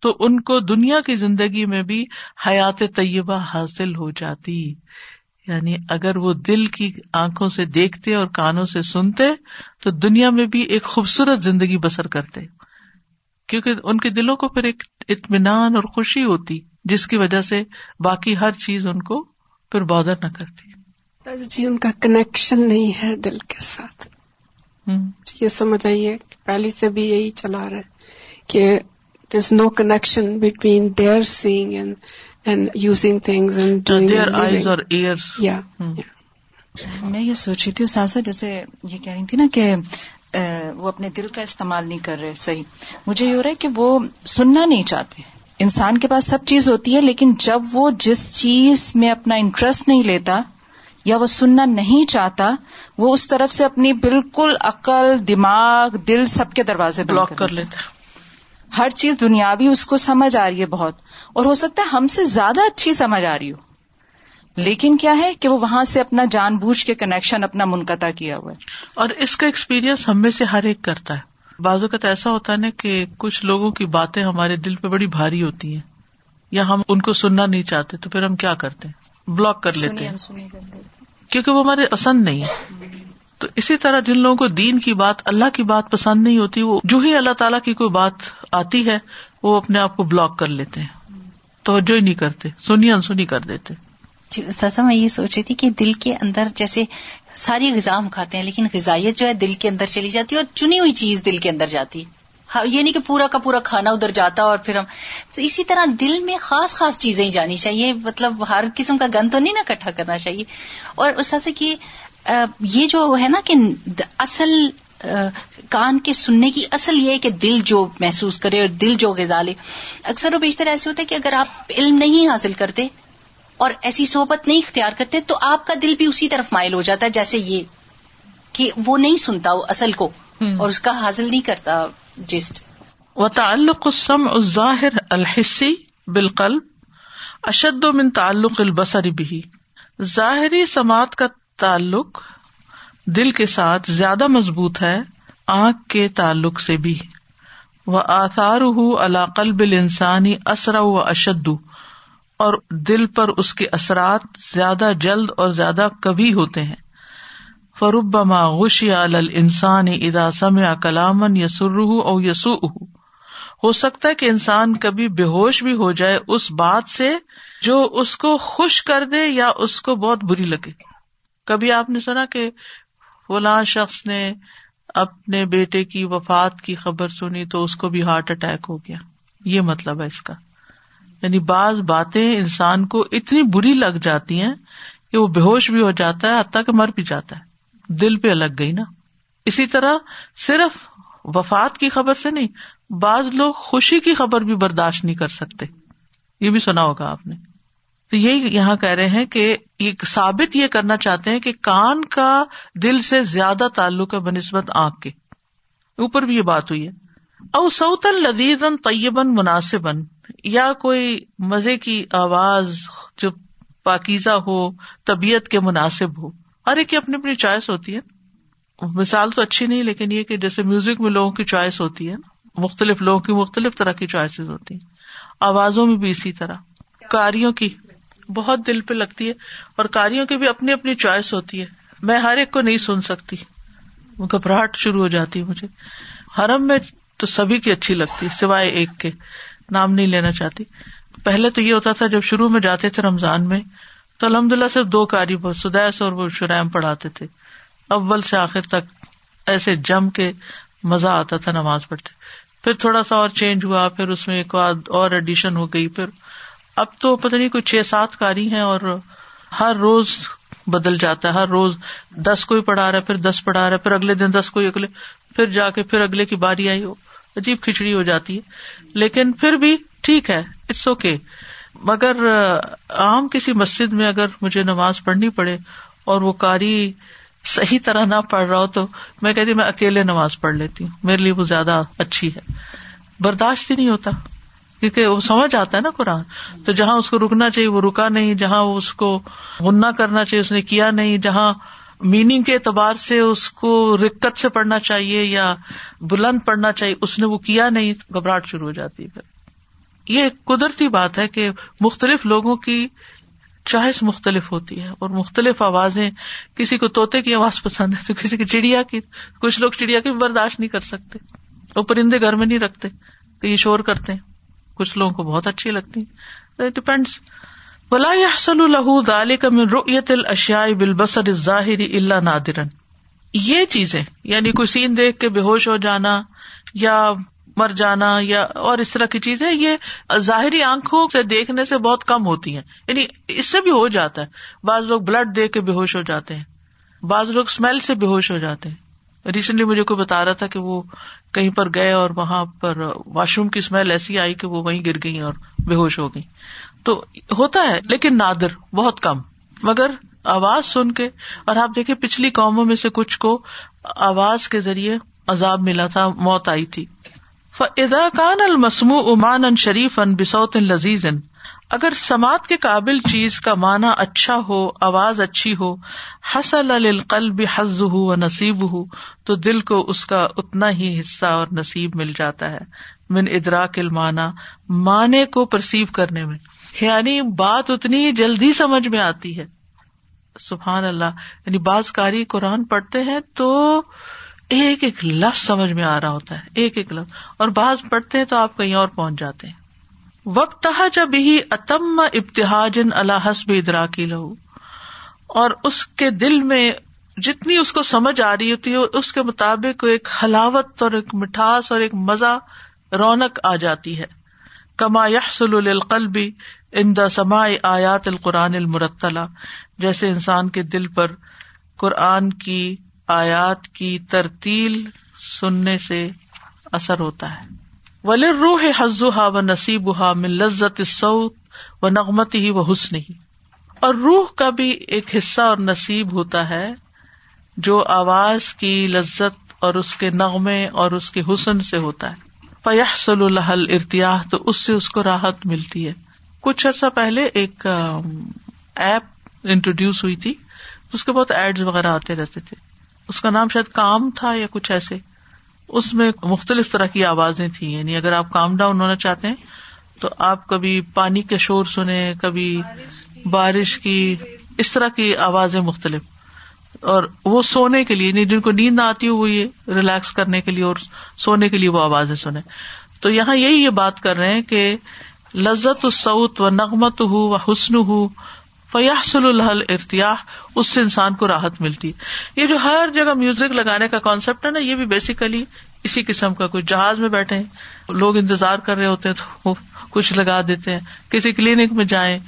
تو ان کو دنیا کی زندگی میں بھی حیات طیبہ حاصل ہو جاتی۔ یعنی اگر وہ دل کی آنکھوں سے دیکھتے اور کانوں سے سنتے تو دنیا میں بھی ایک خوبصورت زندگی بسر کرتے۔ کیونکہ ان کے دلوں کو پھر ایک اطمینان اور خوشی ہوتی جس کی وجہ سے باقی ہر چیز ان کو پھر بادر نہ کرتی۔ جی ان کا کنیکشن نہیں ہے دل کے ساتھ۔ جی یہ سمجھ آئیے پہلی سے بھی یہی چلا رہا ہے کہ there is no connection between their seeing and and using things and their eyes اور ایئرس یا میں یہ سوچ رہی تھی ساسا جیسے یہ کہہ رہی تھی نا کہ وہ اپنے دل کا استعمال نہیں کر رہے صحیح۔ مجھے یہ ہو رہا ہے کہ وہ سننا نہیں چاہتے۔ انسان کے پاس سب چیز ہوتی ہے لیکن جب وہ جس چیز میں اپنا انٹرسٹ نہیں لیتا یا وہ سننا نہیں چاہتا وہ اس طرف سے اپنی بالکل عقل دماغ دل سب کے دروازے بلاک کر لیتا ہر چیز دنیاوی اس کو سمجھ آ رہی ہے بہت۔ اور ہو سکتا ہے ہم سے زیادہ اچھی سمجھ آ رہی ہو۔ لیکن کیا ہے کہ وہ وہاں سے اپنا جان بوجھ کے کنیکشن اپنا منقطع کیا ہوا ہے۔ اور اس کا ایکسپیرئنس ہم میں سے ہر ایک کرتا ہے۔ بعض اوقات ایسا ہوتا ہے نا کہ کچھ لوگوں کی باتیں ہمارے دل پہ بڑی بھاری ہوتی ہیں یا ہم ان کو سننا نہیں چاہتے تو پھر ہم کیا کرتے ہیں؟ بلاک کر لیتے ہیں۔ کیونکہ وہ ہمارے پسند نہیں ہے تو اسی طرح جن لوگوں کو دین کی بات، اللہ کی بات پسند نہیں ہوتی، وہ جو ہی اللہ تعالیٰ کی کوئی بات آتی ہے، وہ اپنے آپ کو بلاک کر لیتے ہیں۔ توجہ ہی نہیں کرتے، سنی انسنی کر دیتے۔ جی استاذہ میں یہ سوچ رہی تھی کہ دل کے اندر جیسے ساری غذا ہم کھاتے ہیں، لیکن غذائیت جو ہے دل کے اندر چلی جاتی ہے اور چنی ہوئی چیز دل کے اندر جاتی ہے۔ ہاں، یہ نہیں کہ پورا کا پورا کھانا ادھر جاتا اور پھر ہم، تو اسی طرح دل میں خاص خاص چیزیں ہی جانی چاہیے۔ مطلب ہر قسم کا گن تو نہیں نا کٹھا کرنا چاہیے۔ اور اس طرح سے کہ یہ جو ہے نا کہ اصل کان کے سننے کی اصل یہ ہے کہ دل جو محسوس کرے اور دل جو غذا لے اکثر و بیشتر ایسے ہوتا ہے کہ اگر آپ علم نہیں حاصل کرتے اور ایسی صحبت نہیں اختیار کرتے تو آپ کا دل بھی اسی طرف مائل ہو جاتا ہے جیسے یہ کہ وہ نہیں سنتا وہ اصل کو اور اس کا حاصل نہیں کرتا جسٹ۔ و تعلق السمع الظاہر الحسی بالقلب اشد من تعلق البصر بھی ظاہری سماعت کا تعلق دل کے ساتھ زیادہ مضبوط ہے، آنکھ کے تعلق سے بھی۔ وہ آثار اللہ قلب انسانی اسرا و اشد اور دل پر اس کے اثرات زیادہ جلد اور زیادہ کبھی ہوتے ہیں۔ فروبما غشی انسان ادا سمع کلامن یسر او یسو ہو سکتا ہے کہ انسان کبھی بے ہوش بھی ہو جائے اس بات سے جو اس کو خوش کر دے یا اس کو بہت بری لگے۔ کبھی آپ نے سنا کہ فلاں شخص نے اپنے بیٹے کی وفات کی خبر سنی تو اس کو بھی ہارٹ اٹیک ہو گیا؟ یہ مطلب ہے اس کا۔ یعنی بعض باتیں انسان کو اتنی بری لگ جاتی ہیں کہ وہ بے ہوش بھی ہو جاتا ہے، حتیٰ کہ مر بھی جاتا ہے۔ دل پہ الگ گئی نا۔ اسی طرح صرف وفات کی خبر سے نہیں، بعض لوگ خوشی کی خبر بھی برداشت نہیں کر سکتے۔ یہ بھی سنا ہوگا آپ نے۔ تو یہی یہاں کہہ رہے ہیں کہ ایک ثابت یہ کرنا چاہتے ہیں کہ کان کا دل سے زیادہ تعلق ہے بنسبت آنکھ کے۔ اوپر بھی یہ بات ہوئی ہے۔ او سعودن لذیذ طیبن مناسبن یا کوئی مزے کی آواز جو پاکیزہ ہو، طبیعت کے مناسب ہو۔ ہر ایک کی اپنی اپنی چوائس ہوتی ہے۔ مثال تو اچھی نہیں، لیکن یہ کہ جیسے میوزک میں لوگوں کی چوائس ہوتی ہے، مختلف لوگوں کی مختلف طرح کی چوائسیز ہوتی ہیں۔ آوازوں میں بھی اسی طرح۔ کاریوں کی بہت دل پہ لگتی ہے اور کاریوں کی بھی اپنی اپنی چوائس ہوتی ہے۔ میں ہر ایک کو نہیں سن سکتی۔ گھبراہٹ شروع ہو جاتی ہے مجھے۔ حرم میں تو سبھی کی اچھی لگتی سوائے ایک کے۔ نام نہیں لینا چاہتی۔ پہلے تو یہ ہوتا تھا، جب شروع میں جاتے تھے رمضان میں، تو الحمد للہ صرف دو کاری بہت سدیس اور وہ شرائم پڑھاتے تھے۔ اول سے آخر تک ایسے جم کے مزہ آتا تھا، نماز پڑھتے۔ پھر تھوڑا سا اور چینج ہوا، پھر اس میں ایک اور ایڈیشن ہو گئی، پھر اب تو پتہ نہیں کوئی چھ سات کاری ہیں اور ہر روز بدل جاتا ہے، ہر روز دس کوئی پڑھا رہا ہے، پھر دس پڑھا رہا ہے، پھر اگلے دن دس کوئی، اگلے پھر جا کے پھر اگلے کی باری آئی ہو عجیب کھچڑی ہو جاتی ہے۔ لیکن پھر بھی ٹھیک ہے، اٹس اوکے۔ مگر عام کسی مسجد میں اگر مجھے نماز پڑھنی پڑے اور وہ کاری صحیح طرح نہ پڑھ رہا ہو تو میں کہتی میں اکیلے نماز پڑھ لیتی ہوں، میرے لیے وہ زیادہ اچھی ہے۔ برداشت ہی نہیں ہوتا۔ کیونکہ وہ سمجھ آتا ہے نا قرآن۔ تو جہاں اس کو رکنا چاہیے، وہ رکا نہیں، جہاں اس کو غنہ کرنا چاہیے، اس نے کیا نہیں، جہاں میننگ کے اعتبار سے اس کو رکت سے پڑھنا چاہیے یا بلند پڑھنا چاہیے، اس نے وہ کیا نہیں، گھبراہٹ شروع ہو جاتی ہے پھر۔ یہ قدرتی بات ہے کہ مختلف لوگوں کی چوائس مختلف ہوتی ہے اور مختلف آوازیں، کسی کو طوطے کی آواز پسند ہے تو کسی کی چڑیا کی، کچھ لوگ چڑیا کی برداشت نہیں کر سکتے، وہ پرندے گھر میں نہیں رکھتے تو یہ شور کرتے ہیں۔ کچھ لوگوں کو بہت اچھی لگتی ڈپینڈس بلا الح دال من رویت الشیا بالبصر ظاہری اللہ نادرن یہ چیزیں یعنی کوئی سین دیکھ کے بے ہوش ہو جانا یا مر جانا یا اور اس طرح کی چیزیں، یہ ظاہری آنکھوں سے دیکھنے سے بہت کم ہوتی ہیں۔ یعنی اس سے بھی ہو جاتا ہے۔ بعض لوگ بلڈ دیکھ کے بے ہوش ہو جاتے ہیں۔ بعض لوگ اسمیل سے بے ہوش ہو جاتے ہیں۔ ریسنٹلی مجھے کوئی بتا رہا تھا کہ وہ کہیں پر گئے اور وہاں پر واش روم کی اسمیل ایسی آئی کہ وہ وہیں گر گئی اور بے ہوش ہو گئی تو ہوتا ہے، لیکن نادر، بہت کم۔ مگر آواز سن کے، اور آپ دیکھیں پچھلی قوموں میں سے کچھ کو آواز کے ذریعے عذاب ملا تھا، موت آئی تھی۔ فضا کان المسمو امان ان شریف ان بسوت لذیذ اگر سماعت کے قابل چیز کا معنی اچھا ہو، آواز اچھی ہو حسل القلب حز ہو و نصیب ہو تو دل کو اس کا اتنا ہی حصہ اور نصیب مل جاتا ہے، من ادراک المانا معنی کو پرسیو کرنے میں۔ یعنی بات اتنی جلدی سمجھ میں آتی ہے۔ سبحان اللہ یعنی بعض کاری قرآن پڑھتے ہیں تو ایک ایک لفظ سمجھ میں آ رہا ہوتا ہے، ایک ایک لفظ۔ اور بعض پڑھتے ہیں تو آپ کہیں اور پہنچ جاتے ہیں۔ وقت جب ہی اتم ابتحاجن اللہ حسب ادراکی لہو، اور اس کے دل میں جتنی اس کو سمجھ آ رہی ہوتی ہے، اس کے مطابق ایک حلاوت اور ایک مٹھاس اور ایک مزہ رونق آ جاتی ہے۔ کما یحسل القلبی ان دا سما آیات القرآن المرتلا جیسے انسان کے دل پر قرآن کی آیات کی ترتیل سننے سے اثر ہوتا ہے۔ ولی روح حز ہا و نصیب ہا من لذت سعود و نغمت ہی و حسن ہی اور روح کا بھی ایک حصہ اور نصیب ہوتا ہے جو آواز کی لذت اور اس کے نغمے اور اس کے حسن سے ہوتا ہے۔ فیح صلی اللہ ارتیاح تو اس سے اس کو راحت ملتی ہے۔ کچھ عرصہ پہلے ایک ایپ انٹروڈیوس ہوئی تھی، اس کے بہت ایڈ وغیرہ آتے رہتے تھے۔ اس کا نام شاید کام تھا یا کچھ ایسے۔ اس میں مختلف طرح کی آوازیں تھیں۔ یعنی اگر آپ کام ڈاؤن ہونا چاہتے ہیں، تو آپ کبھی پانی کے شور سنیں، کبھی بارش کی، اس طرح کی آوازیں مختلف۔ اور وہ سونے کے لیے یعنی جن کو نیند نہ آتی ہو، وہ یہ ریلیکس کرنے کے لیے اور سونے کے لیے وہ آوازیں سنیں۔ تو یہاں یہی یہ بات کر رہے ہیں کہ لذت السعود و نغمت ہو و حسن ہو فیاحسل الحل ارتیاح اس سے انسان کو راحت ملتی ہے۔ یہ جو ہر جگہ میوزک لگانے کا کانسیپٹ ہے نا، یہ بھی بیسیکلی اسی قسم کا، کوئی جہاز میں بیٹھے ہیں، لوگ انتظار کر رہے ہوتے ہیں تو کچھ لگا دیتے ہیں۔ کسی کلینک میں جائیں،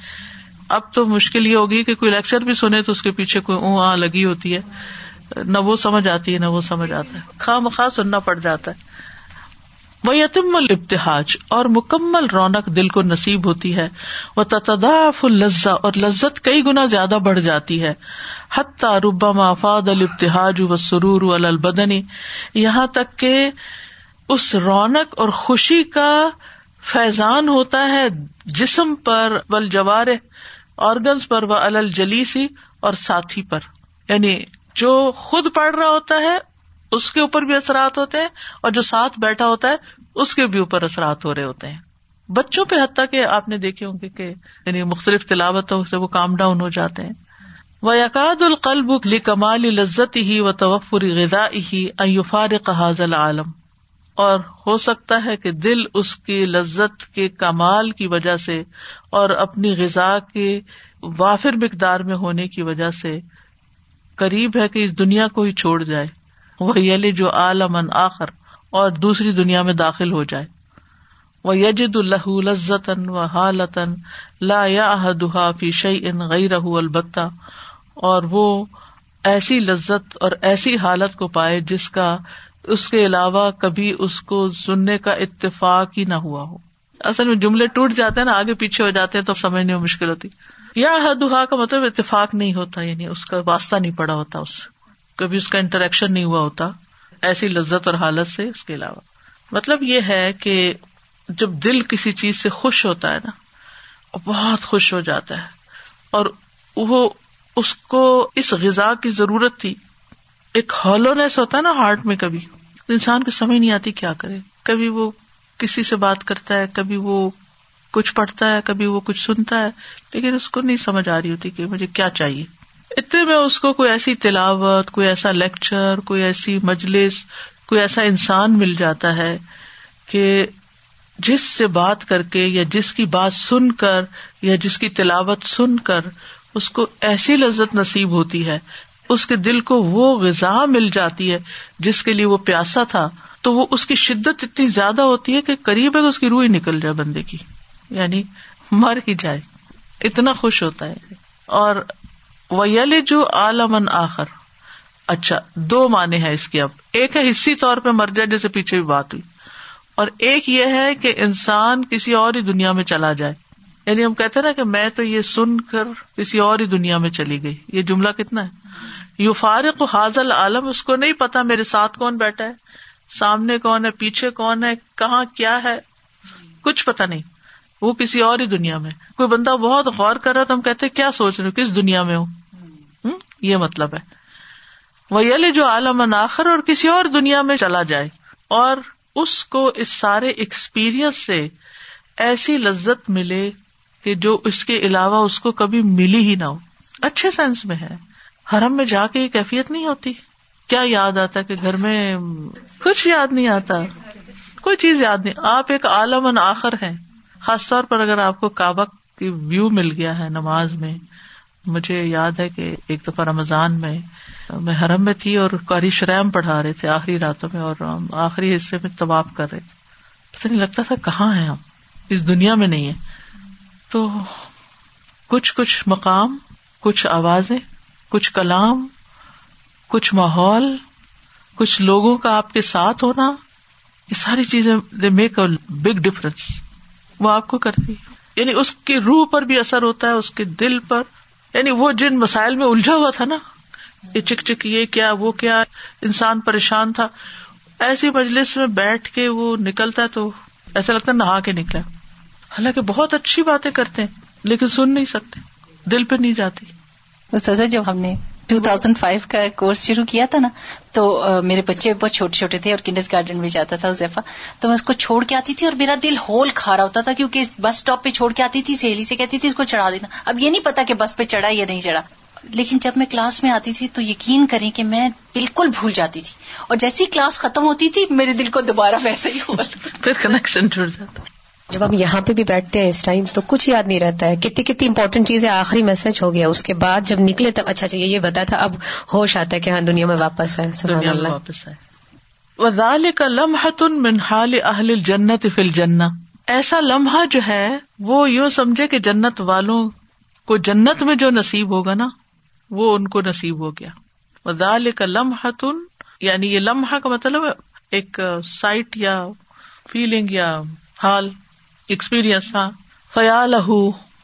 اب تو مشکل یہ ہوگی کہ کوئی لیکچر بھی سنے تو اس کے پیچھے کوئی اوں آ لگی ہوتی ہے۔ نہ وہ سمجھ آتی ہے، نہ وہ سمجھ آتا ہے۔ خواہ مخواہ سننا پڑ جاتا ہے۔ وہ یتم البتحاج اور مکمل رونق دل کو نصیب ہوتی ہے۔ وہ تداف الزا اور لذت کئی گنا زیادہ بڑھ جاتی ہے۔ حتیٰ ربا مافاد البتحاج و سرور البدنی یہاں تک کہ اس رونق اور خوشی کا فیضان ہوتا ہے جسم پر بل جوار آرگنس پر و الجلیسی اور ساتھی پر۔ یعنی جو خود پڑھ رہا ہوتا ہے، اس کے اوپر بھی اثرات ہوتے ہیں، اور جو ساتھ بیٹھا ہوتا ہے اس کے بھی اوپر اثرات ہو رہے ہوتے ہیں۔ بچوں پہ حتیٰ کہ آپ نے دیکھے ہوں گے کہ یعنی مختلف تلاوتوں سے وہ کام ڈاؤن ہو جاتے ہیں۔ وہ یقاد القلب لی کمال لذت ہی و توفری غذا ہی ایوفار حاضل عالم اور ہو سکتا ہے کہ دل اس کی لذت کے کمال کی وجہ سے اور اپنی غذا کے وافر مقدار میں ہونے کی وجہ سے قریب ہے کہ اس دنیا کو ہی چھوڑ جائے۔ وہ یلی جو عالم آخر۔ اور دوسری دنیا میں داخل ہو جائے۔ وہ یجد اللہ لذتن و حالتن لا یا فی شعی ان غیر البتہ اور وہ ایسی لذت اور ایسی حالت کو پائے جس کا اس کے علاوہ کبھی اس کو سننے کا اتفاق ہی نہ ہوا ہو۔ اصل میں جملے ٹوٹ جاتے ہیں نا، آگے پیچھے ہو جاتے ہیں تو سمجھنے میں مشکل ہوتی۔ یا حدوہا کا مطلب اتفاق نہیں ہوتا یعنی اس کا واسطہ نہیں پڑا ہوتا اس کبھی اس کا انٹریکشن نہیں ہوا ہوتا۔ ایسی لذت اور حالت سے اس کے علاوہ۔ مطلب یہ ہے کہ جب دل کسی چیز سے خوش ہوتا ہے نا بہت خوش ہو جاتا ہے، اور وہ اس کو اس غذا کی ضرورت تھی۔ ایک ہالونیس ہوتا ہے نا ہارٹ میں کبھی۔ انسان کو سمجھ نہیں آتی کیا کرے۔ کبھی وہ کسی سے بات کرتا ہے، کبھی وہ کچھ پڑھتا ہے، کبھی وہ کچھ سنتا ہے، لیکن اس کو نہیں سمجھ آ رہی ہوتی کہ مجھے کیا چاہیے۔ اتنے میں اس کو کوئی ایسی تلاوت، کوئی ایسا لیکچر کوئی ایسی مجلس، کوئی ایسا انسان مل جاتا ہے کہ جس سے بات کر کے یا جس کی بات سن کر یا جس کی تلاوت سن کر اس کو ایسی لذت نصیب ہوتی ہے، اس کے دل کو وہ غذا مل جاتی ہے جس کے لیے وہ پیاسا تھا، تو وہ اس کی شدت اتنی زیادہ ہوتی ہے کہ قریب ہے کہ اس کی روح ہی نکل جائے بندے کی یعنی مر ہی جائے، اتنا خوش ہوتا ہے۔ اور ویل جو عالمن آخر۔ اچھا دو معنی ہے اس کی اب۔ ایک ہے اسی طور پہ مر جائے، جیسے پیچھے بھی بات ہوئی۔ اور ایک یہ ہے کہ انسان کسی اور ہی دنیا میں چلا جائے۔ یعنی ہم کہتے نا کہ میں تو یہ سن کر کسی اور ہی دنیا میں چلی گئی۔ یہ جملہ کتنا ہے؟ یو فارق حاضل عالم اس کو نہیں پتا میرے ساتھ کون بیٹھا ہے، سامنے کون ہے، پیچھے کون ہے، کہاں کیا ہے، کچھ پتا نہیں۔ وہ کسی اور ہی دنیا میں۔ کوئی بندہ بہت غور کر رہا تو ہم کہتے کیا سوچ رہے ہو؟ کس دنیا میں ہوں یہ مطلب ہے۔ وہ یل جو عالم آخر، اور کسی اور دنیا میں چلا جائے۔ اور اس کو اس سارے ایکسپیرئنس سے ایسی لذت ملے کہ جو اس کے علاوہ اس کو کبھی ملی ہی نہ ہو۔ اچھے سینس میں ہے۔ حرم میں جا کے یہ کیفیت نہیں ہوتی۔ کیا یاد آتا کہ گھر میں کچھ یاد نہیں آتا؟ کوئی چیز یاد نہیں۔ آپ ایک عالم آخر ہیں۔ خاص طور پر اگر آپ کو کعبہ کی ویو مل گیا ہے نماز میں۔ مجھے یاد ہے کہ ایک دفعہ رمضان میں میں حرم میں تھی اور قاری شرم پڑھا رہے تھے آخری راتوں میں اور آخری حصے میں طباف کر رہے تھے۔ پتہ نہیں لگتا تھا کہاں ہے ہم؟ اس دنیا میں نہیں ہے تو کچھ کچھ مقام، کچھ آوازیں، کچھ کلام، کچھ ماحول، کچھ لوگوں کا آپ کے ساتھ ہونا، یہ ساری چیزیں they make a big difference وہ آپ کو کرتی یعنی اس کی روح پر بھی اثر ہوتا ہے، اس کے دل پر۔ یعنی وہ جن مسائل میں الجھا ہوا تھا نا، یہ چک چک، یہ کیا، وہ کیا، انسان پریشان تھا، ایسی مجلس میں بیٹھ کے وہ نکلتا تو ایسا لگتا نہا کے نکلا۔ حالانکہ بہت اچھی باتیں کرتے ہیں، لیکن سن نہیں سکتے، دل پہ نہیں جاتی۔ استاذہ جب ہم نے ٹو تھاؤزینڈ فائیو کا کورس شروع کیا تھا نا، تو میرے بچے بہت چھوٹے چھوٹے تھے اور کنڈر گارڈن میں جاتا تھا زیفا تو میں اس کو چھوڑ کے آتی تھی اور میرا دل ہول کھا رہا ہوتا تھا کیونکہ بس اسٹاپ پہ چھوڑ کے آتی تھی، سہیلی سے کہتی تھی اس کو چڑھا دینا۔ اب یہ نہیں پتا کہ بس پہ چڑھا یا نہیں چڑھا۔ لیکن جب میں کلاس میں آتی تھی تو یقین کریں کہ میں بالکل بھول جاتی تھی۔ اور جیسی کلاس ختم ہوتی تھی، میرے دل کو دوبارہ ویسے ہی ہوا۔ پھر کنیکشن جڑ جاتا۔ جب ہم یہاں پہ بھی بیٹھتے ہیں اس ٹائم تو کچھ یاد نہیں رہتا ہے۔ کتنی کتنی امپورٹنٹ چیزیں آخری میسج ہو گیا اس کے بعد جب نکلے تب اچھا چاہیے یہ بتا تھا اب ہوش آتا ہے کہ ہاں دنیا میں واپس آئے۔ سبحان اللہ۔ واپس وزال کا لمحہ تن منحال اہل جنت فل جنا ایسا لمحہ جو ہے وہ یوں سمجھے کہ جنت والوں کو جنت میں جو نصیب ہوگا نا وہ ان کو نصیب ہو گیا۔ وزال کا لمحہ تن یعنی یہ لمحہ کا مطلب ایک سائٹ یا فیلنگ یا حال۔ ایکسپیرئنس تھا فیال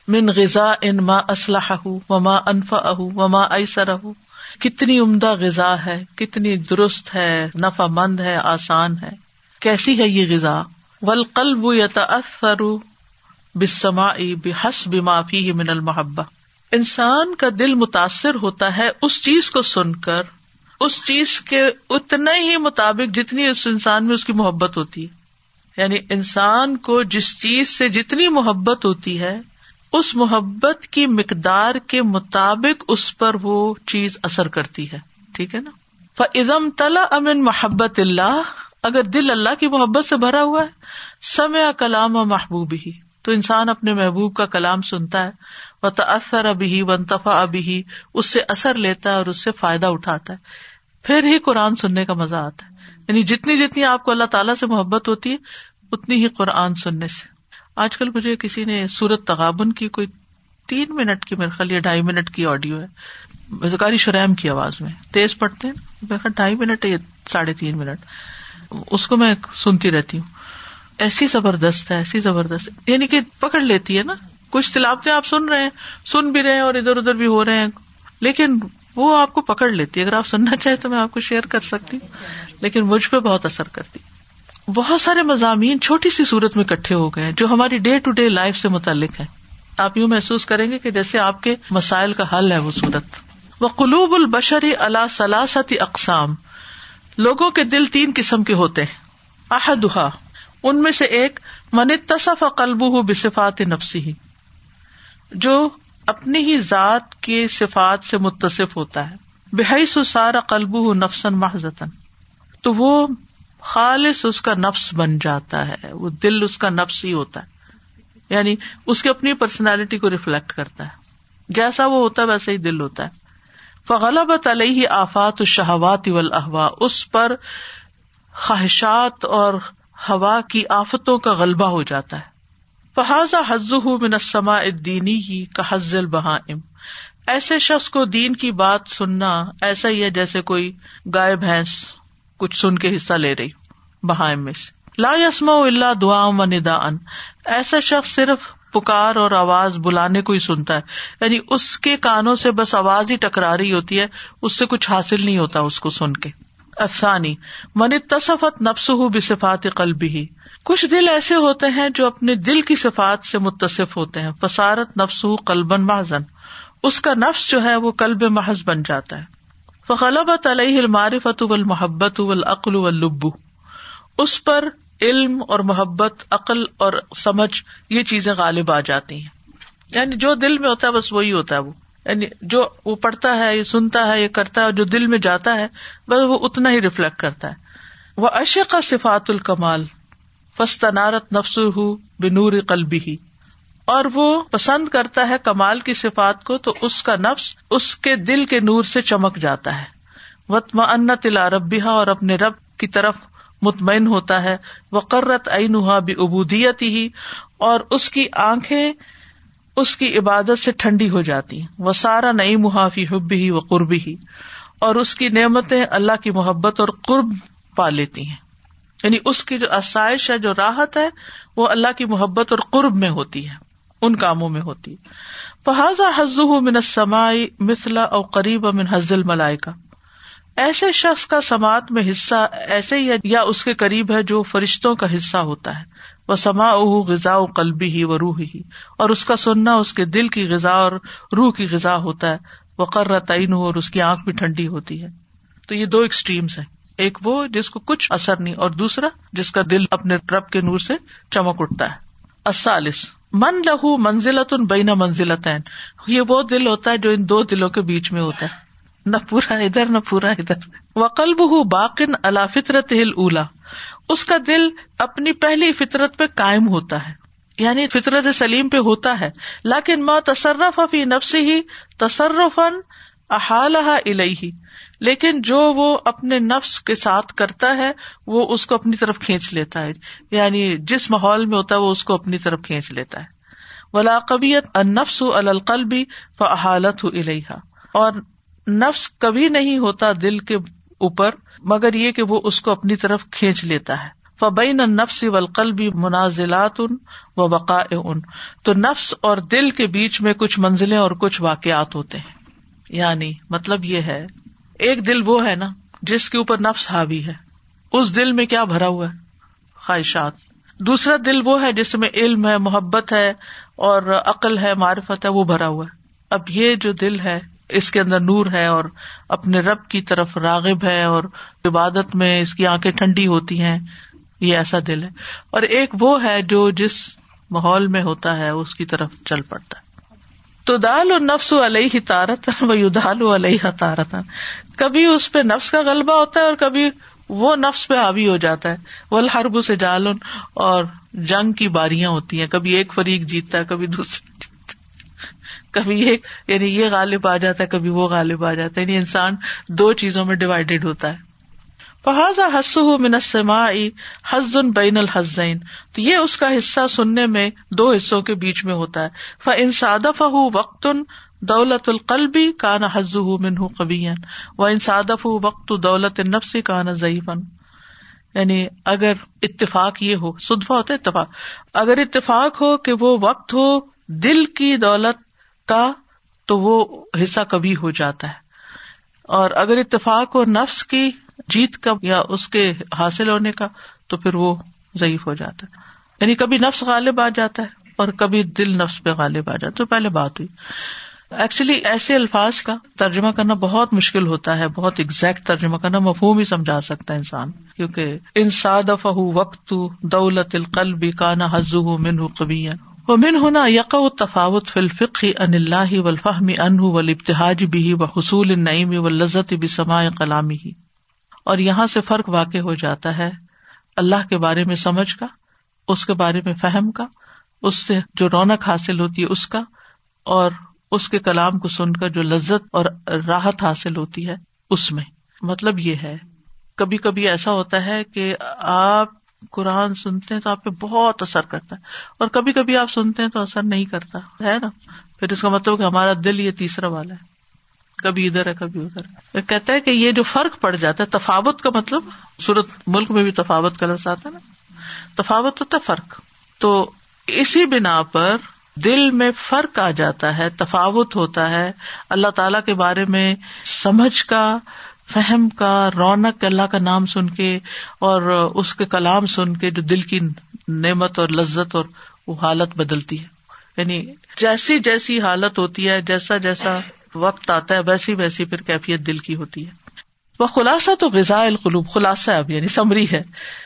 من غذا ان ماں اسلح وما انفا اہ وما ایسر کتنی عمدہ غذا ہے کتنی درست ہے نفع مند ہے، آسان ہے. کیسی ہے یہ غذا؟ ولقلب یا تأثر بسما بحس بمافی من المحبا انسان کا دل متاثر ہوتا ہے اس چیز کو سن کر، اس چیز کے اتنے ہی مطابق جتنی اس انسان میں اس کی محبت ہوتی ہے. یعنی انسان کو جس چیز سے جتنی محبت ہوتی ہے، اس محبت کی مقدار کے مطابق اس پر وہ چیز اثر کرتی ہے۔ ٹھیک ہے نا؟ فعدم تلا امن محبت اللہ اگر دل اللہ کی محبت سے بھرا ہوا ہے سمے کلام و محبوب ہی تو انسان اپنے محبوب کا کلام سنتا ہے۔ وہ تأثر ابھی ونتفا ابھی اس سے اثر لیتا ہے اور اس سے فائدہ اٹھاتا ہے۔ پھر ہی قرآن سننے کا مزہ آتا ہے۔ یعنی جتنی جتنی آپ کو اللہ تعالیٰ سے محبت ہوتی ہے، اتنی ہی قرآن سننے سے۔ آج کل مجھے کسی نے سورت تغابن کی کوئی تین منٹ کی، میرے خیال یا ڈھائی منٹ کی آڈیو ہے۔ زکاری شریم کی آواز میں۔ تیز پڑھتے ہیں۔ ڈھائی منٹ یا ساڑھے تین منٹ۔ اس کو میں سنتی رہتی ہوں۔ ایسی زبردست ہے، ایسی زبردست۔ یعنی کہ پکڑ لیتی ہے نا۔ کچھ تلاوتیں آپ سن رہے ہیں، سن بھی رہے ہیں اور ادھر ادھر بھی ہو رہے ہیں۔ لیکن وہ آپ کو پکڑ لیتی ہے۔ اگر آپ سننا چاہیں تو میں آپ کو شیئر کر سکتی ہوں۔ لیکن مجھ پہ بہت اثر کرتی۔ بہت سارے مضامین چھوٹی سی صورت میں کٹھے ہو گئے جو ہماری ڈے ٹو ڈے لائف سے متعلق ہے آپ یوں محسوس کریں گے کہ جیسے آپ کے مسائل کا حل ہے وہ صورت۔ وہ قلوب البشری اللہ سلاستی اقسام لوگوں کے دل تین قسم کے ہوتے ہیں۔ احدہ ان میں سے ایک، من تصف قلب ہو بصفات نفسی ہی جو اپنی ہی ذات کے صفات سے متصف ہوتا ہے۔ بحث سارا قلب ہو نفسن محضن تو وہ خالص اس کا نفس بن جاتا ہے، وہ دل اس کا نفس ہی ہوتا ہے۔ یعنی اس کی اپنی پرسنالٹی کو ریفلیکٹ کرتا ہے۔ جیسا وہ ہوتا ہے، ویسا ہی دل ہوتا ہے۔ فغلبت علیہ آفات شہوات اول اس پر خواہشات اور ہوا کی آفتوں کا غلبہ ہو جاتا ہے۔ فہذا حز منسما دینی ہی کا حزل بہائم ایسے شخص کو دین کی بات سننا ایسا ہی ہے جیسے کوئی گائے، بھینس کچھ سن کے حصہ لے رہی بہائم میں سے۔ لا یسما اللہ دعا و ندا ان ایسا شخص صرف پکار اور آواز بلانے کو ہی سنتا ہے۔ یعنی اس کے کانوں سے بس آواز ہی ٹکرا رہی ہوتی ہے، اس سے کچھ حاصل نہیں ہوتا اس کو سن کے۔ افسانی من تصفت نفس ہُ بصفات قلبی ہی کچھ دل ایسے ہوتے ہیں جو اپنے دل کی صفات سے متصف ہوتے ہیں۔ فسارت نفس قلبن محضن اس کا نفس جو ہے وہ کلب محض بن جاتا ہے۔ فغلبت علیہ المعرفت والمحبت والعقل واللب. اس پر علم اور محبت، عقل اور سمجھ، یہ چیزیں غالب آ جاتی ہیں. یعنی جو دل میں ہوتا ہے بس وہی ہوتا ہے وہ. یعنی جو وہ پڑھتا ہے، یہ سنتا ہے، یہ کرتا ہے جو دل میں جاتا ہے، بس وہ اتنا ہی ریفلیکٹ کرتا ہے. وہ اشق صفات الکمال فستنارت نفس ہُ بنور قلبی ہی اور وہ پسند کرتا ہے کمال کی صفات کو تو اس کا نفس اس کے دل کے نور سے چمک جاتا ہے۔ وط ان تلا ربیہ اور اپنے رب کی طرف مطمئن ہوتا ہے۔ وہ قرت بھی ابودیت ہی اور اس کی آنکھیں اس کی عبادت سے ٹھنڈی ہو جاتی وہ سارا نئی محافی حب ہی و قربی ہی اور اس کی نعمتیں اللہ کی محبت اور قرب پا لیتی ہیں۔ یعنی اس کی جو آسائش ہے، جو راحت ہے، وہ اللہ کی محبت اور قرب میں ہوتی ہے۔ ان کاموں میں ہوتی۔ فہذا حز من سمائی مثلا اور قریب من حزل ملائے کا ایسے شخص کا سماعت میں حصہ ایسے ہی یا اس کے قریب ہے جو فرشتوں کا حصہ ہوتا ہے۔ وہ سما اہ غذا قلبی ہی و روح ہی اور اس کا سننا، اس کے دل کی غذا اور روح کی غذا ہوتا ہے۔ وقر تعین ہو اور اس کی آنکھ بھی ٹھنڈی ہوتی ہے۔ تو یہ دو ایکسٹریمس ہیں۔ ایک وہ جس کو کچھ اثر نہیں، اور دوسرا جس کا دل اپنے رب کے نور سے چمک اٹھتا ہے۔ اسالس من لہو منزلت ان بینا منزلت یہ وہ دل ہوتا ہے جو ان دو دلوں کے بیچ میں ہوتا ہے۔ نہ پورا ادھر، نہ پورا ادھر۔ وقلب ہُو باقن اللہ فطرت ہل اولا اس کا دل اپنی پہلی فطرت پہ قائم ہوتا ہے۔ یعنی فطرت سلیم پہ ہوتا ہے۔ لیکن ماں تصرف فی نفسی ہی تصرف احال الہی لیکن جو وہ اپنے نفس کے ساتھ کرتا ہے، وہ اس کو اپنی طرف کھینچ لیتا ہے۔ یعنی جس ماحول میں ہوتا ہے، وہ اس کو اپنی طرف کھینچ لیتا ہے۔ ولا قبیت النفس القلبی فحالت الحا اور نفس کبھی نہیں ہوتا دل کے اوپر، مگر یہ کہ وہ اس کو اپنی طرف کھینچ لیتا ہے۔ فبین نفس والقلب منازلات ان و بقاء ان تو نفس اور دل کے بیچ میں کچھ منزلیں اور کچھ واقعات ہوتے ہیں۔ یعنی مطلب یہ ہے ایک دل وہ ہے نا جس کے اوپر نفس حاوی ہے۔ اس دل میں کیا بھرا ہوا ہے؟ خواہشات۔ دوسرا دل وہ ہے جس میں علم ہے، محبت ہے اور عقل ہے، معرفت ہے، وہ بھرا ہوا ہے۔ اب یہ جو دل ہے، اس کے اندر نور ہے اور اپنے رب کی طرف راغب ہے اور عبادت میں اس کی آنکھیں ٹھنڈی ہوتی ہیں۔ یہ ایسا دل ہے۔ اور ایک وہ ہے جو جس ماحول میں ہوتا ہے، اس کی طرف چل پڑتا ہے۔ تو دال و نفس علیہ تارت و دال علیہ تارت کبھی اس پہ نفس کا غلبہ ہوتا ہے اور کبھی وہ نفس پہ حاوی ہو جاتا ہے۔ وہ ہرب سے جالن اور جنگ کی باریاں ہوتی ہیں۔ کبھی ایک فریق جیتتا ہے، کبھی دوسرا جیتتا ہے۔ کبھی ایک یعنی یہ غالب آ جاتا ہے، کبھی وہ غالب آ جاتا ہے۔ یعنی انسان دو چیزوں میں ڈیوائڈیڈ ہوتا ہے۔ فہذا حس منسما حز بین الحزین تو یہ اس کا حصہ سننے میں دو حصوں کے بیچ میں ہوتا ہے۔ ف انساد فہ وقت دولت القلبی کان حز من کبی و انصادف وقت دولت نفسی کان ضعیفن یعنی اگر اتفاق یہ ہو سدفا ہوتا ہے، اتفاق۔ اگر اتفاق ہو کہ وہ وقت ہو دل کی دولت کا تو وہ حصہ کبھی ہو جاتا ہے۔ اور اگر اتفاق ہو نفس کی جیت کا یا اس کے حاصل ہونے کا تو پھر وہ ضعیف ہو جاتا ہے۔ یعنی کبھی نفس غالب آ جاتا ہے اور کبھی دل نفس پہ غالب آ جاتا ہے۔ پہلے بات ہوئی۔ ایکچولی ایسے الفاظ کا ترجمہ کرنا بہت مشکل ہوتا ہے، بہت ایگزیکٹ ترجمہ کرنا مفہوم ہی سمجھا سکتا ہے انسان۔ کیونکہ انساد فہ وقت دولت القل بھی کانا حز من قبی وہ من ہونا یق و تفاوت فلفق ان اللہ و الفہم ان و ابتحاج بھی و حصول نعیم و لذت بھی کلامی ہی اور یہاں سے فرق واقع ہو جاتا ہے اللہ کے بارے میں سمجھ کا، اس کے بارے میں فہم کا، اس سے جو رونق حاصل ہوتی ہے اس کا، اور اس کے کلام کو سن کر جو لذت اور راحت حاصل ہوتی ہے اس میں۔ مطلب یہ ہے، کبھی کبھی ایسا ہوتا ہے کہ آپ قرآن سنتے ہیں تو آپ پہ بہت اثر کرتا ہے، اور کبھی کبھی آپ سنتے ہیں تو اثر نہیں کرتا، ہے نا؟ پھر اس کا مطلب کہ ہمارا دل یہ تیسرا والا ہے۔ کبھی ادھر ہے، کبھی ادھر ہے۔ کہتا ہے کہ یہ جو فرق پڑ جاتا ہے، تفاوت کا مطلب سورت ملک میں بھی تفاوت کا لفظ آتا ہے نا۔ تفاوت ہوتا ہے فرق۔ تو اسی بنا پر دل میں فرق آ جاتا ہے، تفاوت ہوتا ہے۔ اللہ تعالی کے بارے میں سمجھ کا، فہم کا، رونق اللہ کا نام سن کے اور اس کے کلام سن کے جو دل کی نعمت اور لذت اور وہ حالت بدلتی ہے۔ یعنی جیسی جیسی حالت ہوتی ہے، جیسا جیسا وقت آتا ہے، ویسی ویسی پھر کیفیت دل کی ہوتی ہے۔ وہ خلاصہ تو غذا القلوب، خلاصہ اب یعنی سمری ہے۔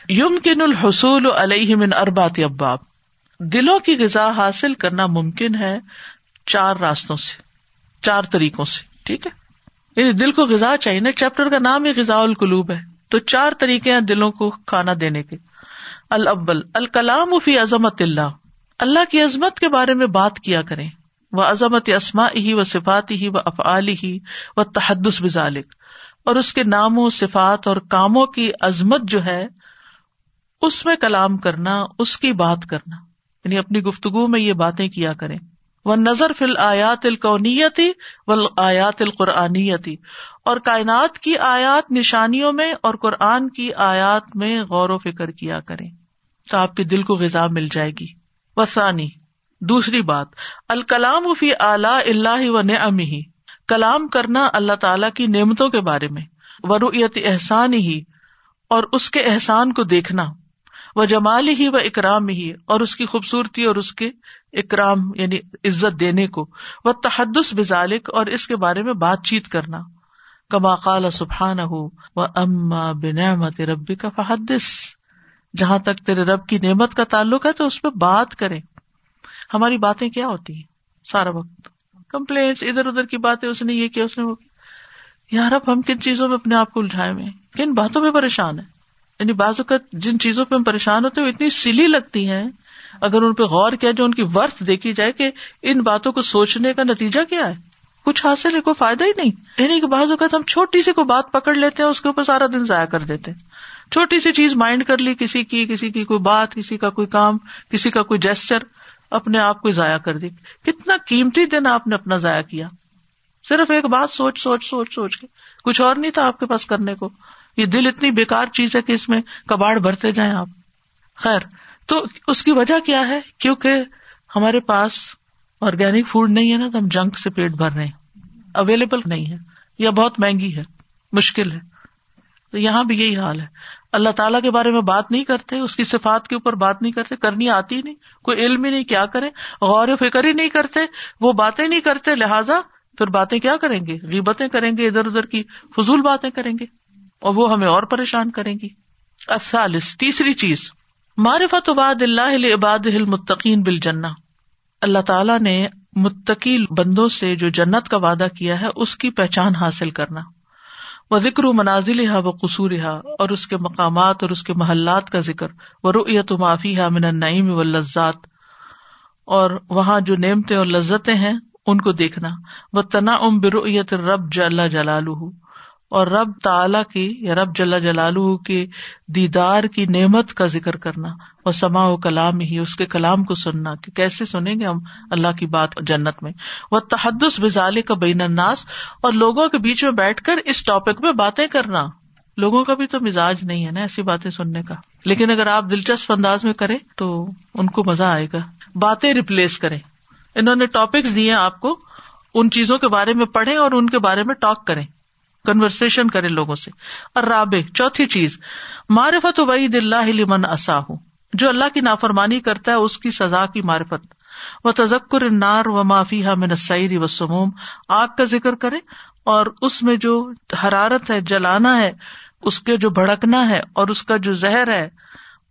یم کن الحصول علیہ من اربات اباب دلوں کی غذا حاصل کرنا ممکن ہے چار راستوں سے، چار طریقوں سے، ٹھیک ہے؟ یعنی دل کو غذا چاہیے نا، چیپٹر کا نام ہی غذا القلوب ہے۔ تو چار طریقے ہیں دلوں کو کھانا دینے کے۔ البل الکلام فی عظمت اللہ۔ اللہ کی عظمت کے بارے میں بات کیا کریں۔ وہ عظمت اسما ہی و صفات ہی و افعال ہی و تحدس بزالک اور اس کے ناموں، صفات اور کاموں کی عظمت جو ہے، اس میں کلام کرنا، اس کی بات کرنا۔ یعنی اپنی گفتگو میں یہ باتیں کیا کریں۔ وہ نظر فل آیات القونیتی و آیات القرآنیتی اور کائنات کی آیات، نشانیوں میں اور قرآن کی آیات میں غور و فکر کیا کریں۔ تو آپ کے دل کو غذا مل جائے گی۔ وسانی دوسری بات، الکلام فی اعلی اللہ و نعم ہی کلام کرنا اللہ تعالی کی نعمتوں کے بارے میں ورویت احسان ہی اور اس کے احسان کو دیکھنا وہ جمال ہی و اکرام ہی اور اس کی خوبصورتی اور اس کے اکرام یعنی عزت دینے کو وہ تحدس بزالک اور اس کے بارے میں بات چیت کرنا، کما قال سبحان ہو و اما بنعمت ربی کا فحدث۔ جہاں تک تیرے رب کی نعمت کا تعلق ہے تو اس پہ بات کرے ہماری باتیں کیا ہوتی ہیں سارا وقت؟ کمپلینٹ ادھر ادھر کی باتیں، اس نے یہ کیا، اس نے وہ یار اب ہم کن چیزوں میں اپنے آپ کو الجھائے ہوئے کن باتوں میں پریشان ہے یعنی بعض اوقات جن چیزوں پہ ہم پریشان ہوتے ہیں وہ اتنی سلی لگتی ہیں، اگر ان پہ غور کیا جو ان کی ورتھ دیکھی جائے کہ ان باتوں کو سوچنے کا نتیجہ کیا ہے۔ کچھ حاصل ہے، کوئی فائدہ ہی نہیں۔ یعنی کہ بعض اوقات ہم چھوٹی سی کوئی بات پکڑ لیتے ہیں، اس کے اوپر سارا دن ضائع کر دیتے ہیں۔ چھوٹی سی چیز مائنڈ کر لی، کسی کی کسی کی کوئی بات، کسی کا کوئی کام، کسی کا کوئی جیسچر اپنے آپ کو ضائع کر دی کتنا قیمتی دن آپ نے اپنا ضائع کیا صرف ایک بات سوچ سوچ سوچ سوچ کے کچھ اور نہیں تھا آپ کے پاس کرنے کو یہ دل اتنی بےکار چیز ہے کہ اس میں کباڑ بھرتے جائیں آپ خیر تو اس کی وجہ کیا ہے کیونکہ ہمارے پاس آرگینک فوڈ نہیں ہے نا تو ہم جنک سے پیٹ بھر رہے ہیں اویلیبل نہیں ہے یا بہت مہنگی ہے مشکل ہے تو یہاں بھی یہی حال ہے اللہ تعالیٰ کے بارے میں بات نہیں کرتے، اس کی صفات کے اوپر بات نہیں کرتے، کرنی آتی نہیں، کوئی علم ہی نہیں، کیا کرے غور و فکر ہی نہیں کرتے، وہ باتیں نہیں کرتے، لہٰذا پھر باتیں کیا کریں گے؟ غیبتیں کریں گے، ادھر ادھر کی فضول باتیں کریں گے، اور وہ ہمیں اور پریشان کریں گی۔ تیسری چیز، معرفت عباد اللہ عباد المتقین بل جنا اللہ تعالیٰ نے متقی بندوں سے جو جنت کا وعدہ کیا ہے، اس کی پہچان حاصل کرنا۔ وہ ذکر و منازل ہا و قصور ہا اور اس کے مقامات اور اس کے محلات کا ذکر وہ رویت و معافی ہا من النعیم و لذات اور وہاں جو نعمتیں اور لذتیں ہیں، ان کو دیکھنا۔ وہ تنا ام برویت رب جل جلال اور رب تعلی کی یا رب جل جلال کے دیدار کی نعمت کا ذکر کرنا وہ سما و کلام ہی، اس کے کلام کو سننا کہ کیسے سنیں گے ہم اللہ کی بات جنت میں۔ وہ تحدس بزالے کا بین الناس اور لوگوں کے بیچ میں بیٹھ کر اس ٹاپک میں باتیں کرنا۔ لوگوں کا بھی تو مزاج نہیں ہے نا ایسی باتیں سننے کا۔ لیکن اگر آپ دلچسپ انداز میں کریں تو ان کو مزہ آئے گا۔ باتیں ریپلیس کریں۔ انہوں نے ٹاپکس دیے آپ کو، ان چیزوں کے بارے میں پڑھے اور ان کے بارے میں ٹاک کریں۔ کنورسن کرے لوگوں سے۔ اور رابع، چوتھی چیز، معرفت وعید اللہ لمن اصاہ جو اللہ کی نافرمانی کرتا ہے، اس کی سزا کی معرفت۔ وہ تذکر انار و معافی من نسائی و سموم آگ کا ذکر کرے اور اس میں جو حرارت ہے، جلانا ہے، اس کے جو بھڑکنا ہے اور اس کا جو زہر ہے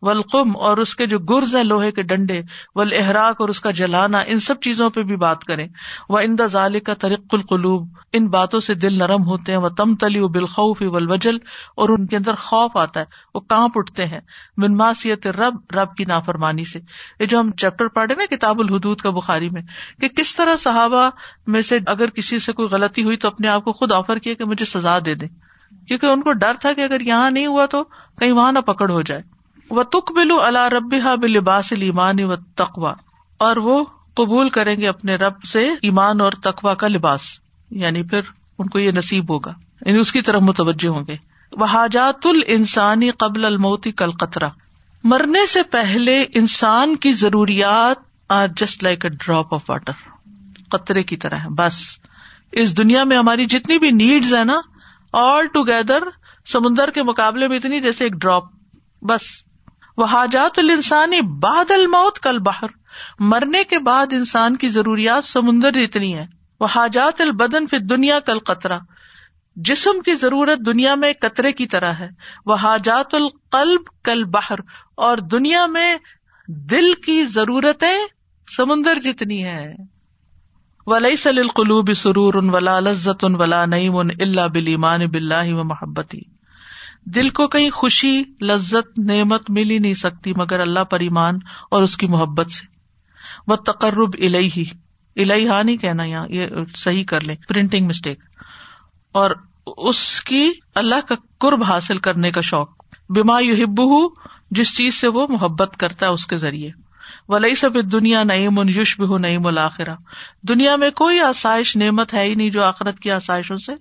ولقم اور اس کے جو گرز ہے لوہے کے ڈنڈے ول احراق اور اس کا جلانا، ان سب چیزوں پہ بھی بات کریں۔ وہ ان ظال کا ترق القلوب، ان باتوں سے دل نرم ہوتے ہیں۔ وہ تم تلی و بالخوف ولوجل اور ان کے اندر خوف آتا ہے، وہ کانپ اٹھتے ہیں۔ منماسیت رب رب کی نافرمانی سے۔ یہ جو ہم چیپٹر پڑھے نا کتاب الحدود کا بخاری میں، کہ کس طرح صحابہ میں سے اگر کسی سے کوئی غلطی ہوئی تو اپنے آپ کو خود آفر کیا کہ مجھے سزا دے دیں کیونکہ ان کو ڈر تھا کہ اگر یہاں نہیں ہوا تو کہیں وہاں نہ پکڑ ہو جائے۔ وہ تک بلو اللہ رب بلباس ایمان و تقوا اور وہ قبول کریں گے اپنے رب سے ایمان اور تقوا کا لباس۔ یعنی پھر ان کو یہ نصیب ہوگا۔ یعنی اس کی طرف متوجہ ہوں گے۔ وہ حاجات ال انسانی قبل الموتی کل قطرہ مرنے سے پہلے انسان کی ضروریات are just like a drop of water قطرے کی طرح ہے بس۔ اس دنیا میں ہماری جتنی بھی نیڈز ہے نا آل ٹوگیدر سمندر کے مقابلے میں اتنی، جیسے ایک ڈراپ بس۔ وہ حاجات السانی باد الموت کل باہر مرنے کے بعد انسان کی ضروریات سمندر اتنی ہے وہ حاجات البدن پھر دنیا کل قطرہ۔ جسم کی ضرورت دنیا میں قطرے کی طرح ہے۔ وہ حاجات القلب کل باہر اور دنیا میں دل کی ضرورتیں سمندر جتنی ہے ولی سل القلوب سرور ان ولا لذت ان ولا نعیم ان اللہ بلیمان بلّہ و محبتی۔ دل کو کہیں خوشی، لذت، نعمت مل ہی نہیں سکتی مگر اللہ پر ایمان اور اس کی محبت سے۔ وہ تقرب الہی الہی ہاں نہیں کہنا یہاں، یہ صحیح کر لیں۔ پرنٹنگ مسٹیک اور اس کی اللہ کا قرب حاصل کرنے کا شوق۔ بیما یو ہب جس چیز سے وہ محبت کرتا ہے اس کے ذریعے۔ ولی سب دنیا نعیم ان یوش بہ نعیم الآخرہ دنیا میں کوئی آسائش، نعمت ہے ہی نہیں جو آخرت کی آسائشوں سے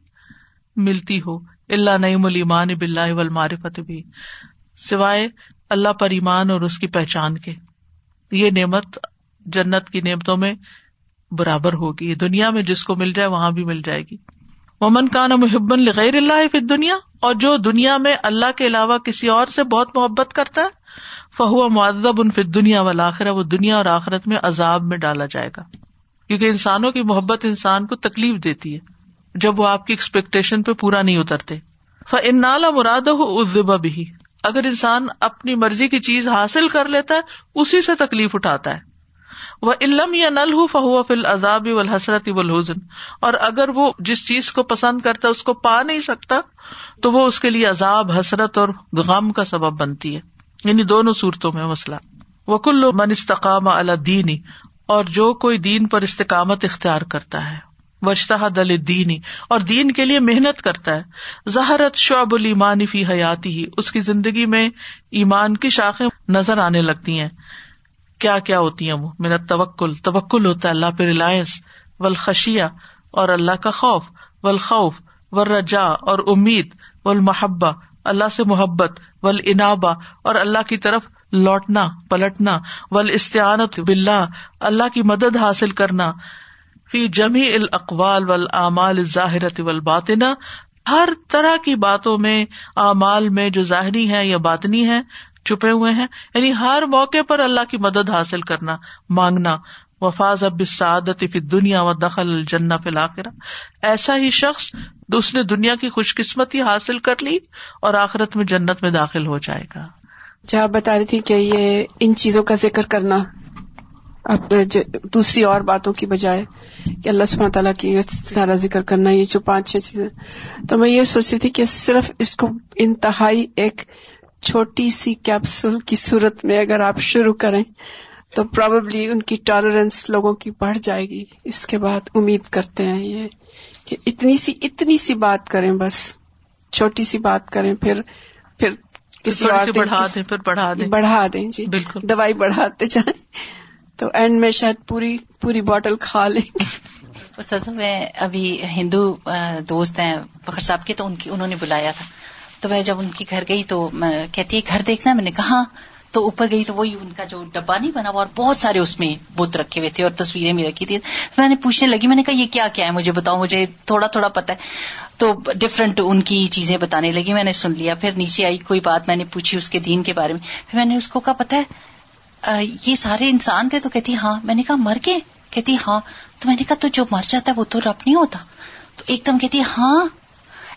ملتی ہو۔ اللہ نعیم المان بلّہ و معرفت بھی۔ سوائے اللہ پر ایمان اور اس کی پہچان کے۔ یہ نعمت جنت کی نعمتوں میں برابر ہوگی۔ دنیا میں جس کو مل جائے وہاں بھی مل جائے گی۔ کا نا محبن غیر اللہ فی دنیا اور جو دنیا میں اللہ کے علاوہ کسی اور سے بہت محبت کرتا ہے، فہو معذب ان فت دنیا والا وہ دنیا اور آخرت میں عذاب میں ڈالا جائے گا۔ کیونکہ انسانوں کی محبت انسان کو تکلیف دیتی ہے۔ جب وہ آپ کی ایکسپیکٹیشن پہ پورا نہیں اترتے۔ ان نالا مراد ہو بھی اگر انسان اپنی مرضی کی چیز حاصل کر لیتا ہے، اسی سے تکلیف اٹھاتا ہے۔ وہ علم یا نل ہو فہو فل عذاب و حسرت اور اگر وہ جس چیز کو پسند کرتا ہے، اس کو پا نہیں سکتا، تو وہ اس کے لیے عذاب، حسرت اور غم کا سبب بنتی ہے۔ یعنی دونوں صورتوں میں مسئلہ۔ وہ کلو من استقام اللہ دینی اور جو کوئی دین پر استقامت اختیار کرتا ہے۔ وشتہ دل دینی اور دین کے لیے محنت کرتا ہے۔ زہرت شعب المانی فی حیاتی ہی، اس کی زندگی میں ایمان کی شاخیں نظر آنے لگتی ہیں۔ کیا کیا ہوتی ہیں وہ؟ میرا توکل توکل ہوتا ہے اللہ پہ ریلائنس ولخشیا اور اللہ کا خوف ولخوف و اور امید و المحبا اللہ سے محبت ول انابا اور اللہ کی طرف لوٹنا، پلٹنا ول استعانت بلّہ اللہ کی مدد حاصل کرنا۔ فی جمی الاقوال ول اعمال ظاہرت ول ہر طرح کی باتوں میں، اعمال میں جو ظاہری ہے یا باطنی ہے چھپے ہوئے ہیں۔ یعنی ہر موقع پر اللہ کی مدد حاصل کرنا، مانگنا۔ وفاظ اب سعادت فی دنیا و دخل الجنہ فی الآخرہ ایسا ہی شخص اس نے دنیا کی خوش قسمتی حاصل کر لی اور آخرت میں جنت میں داخل ہو جائے گا۔ جہاں آپ بتا رہی تھی کہ یہ ان چیزوں کا ذکر کرنا اب دوسری اور باتوں کی بجائے کہ اللہ سب تعالیٰ کی سارا ذکر کرنا یہ جو پانچ چھ چیزیں۔ تو میں یہ سوچ رہی تھی کہ صرف اس کو انتہائی ایک چھوٹی سی کیپسول کی صورت میں اگر آپ شروع کریں تو پرابلی ان کی ٹالرنس لوگوں کی بڑھ جائے گی۔ اس کے بعد امید کرتے ہیں یہ کہ اتنی سی اتنی سی بات کریں بس چھوٹی سی بات کریں پھر پھر کسی اور بڑھا دیں پھر بڑھا دیں۔ بڑھا دیں جی۔ بالکل۔ دوائی بڑھاتے جائیں۔ تو اینڈ میں شاید پوری پوری بوٹل کھا لیں۔ گے استاذ، میں ابھی ہندو دوست ہیں فخر صاحب کے، تو ان کی، انہوں نے بلایا تھا۔ تو میں جب ان کے گھر گئی تو میں کہتی ہے گھر دیکھنا، میں نے کہا، تو اوپر گئی تو وہی ان کا جو ڈبا نہیں بنا ہوا، اور بہت سارے اس میں بت رکھے ہوئے تھے اور تصویریں بھی رکھی تھی۔ میں نے پوچھنے لگی، میں نے کہا، یہ کیا کیا ہے؟ مجھے بتاؤ، مجھے تھوڑا تھوڑا پتا ہے۔ تو ڈفرنٹ ان کی چیزیں بتانے لگی، میں نے سن لیا۔ پھر نیچے آئی، کوئی بات میں نے پوچھی اس کے دین کے بارے میں۔ پھر میں نے اس کو کہا پتا ہے یہ سارے انسان تھے تو کہتی ہاں میں نے کہا، مر گئے؟ کہتی ہاں تو میں نے کہا، تو جو مر جاتا ہے وہ تو رب نہیں ہوتا۔ تو ایک دم کہتی ہاں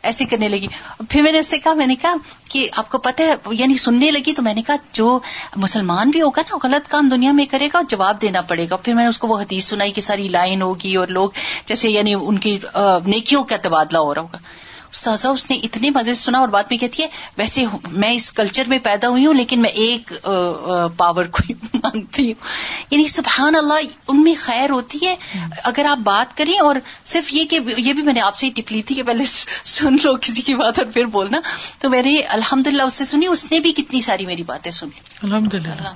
ایسے کرنے لگی۔ پھر میں نے اس سے کہا، میں نے کہا کہ آپ کو پتا ہے یعنی سننے لگی تو میں نے کہا، جو مسلمان بھی ہوگا نا غلط کام دنیا میں کرے گا اور جواب دینا پڑے گا۔ پھر میں نے اس کو وہ حدیث سنائی کہ ساری لائن ہوگی اور لوگ جیسے یعنی ان کی نیکیوں کا تبادلہ ہو رہا ہوگا۔ استاذہ اس نے اتنے مزے سے سنا اور بات میں کہتی ہے ویسے میں اس کلچر میں پیدا ہوئی ہوں لیکن میں ایک پاور کو [laughs] مانگتی ہوں۔ یعنی سبحان اللہ ان میں خیر ہوتی ہے۔ اگر آپ بات کریں اور صرف یہ کہ یہ بھی میں نے آپ سے ٹپ لی تھی کہ پہلے [laughs] سن لو کسی کی بات اور پھر بولنا۔ تو میں نے الحمد للہ اس سے سنی اس نے بھی کتنی ساری میری باتیں سنی۔ الحمد للہ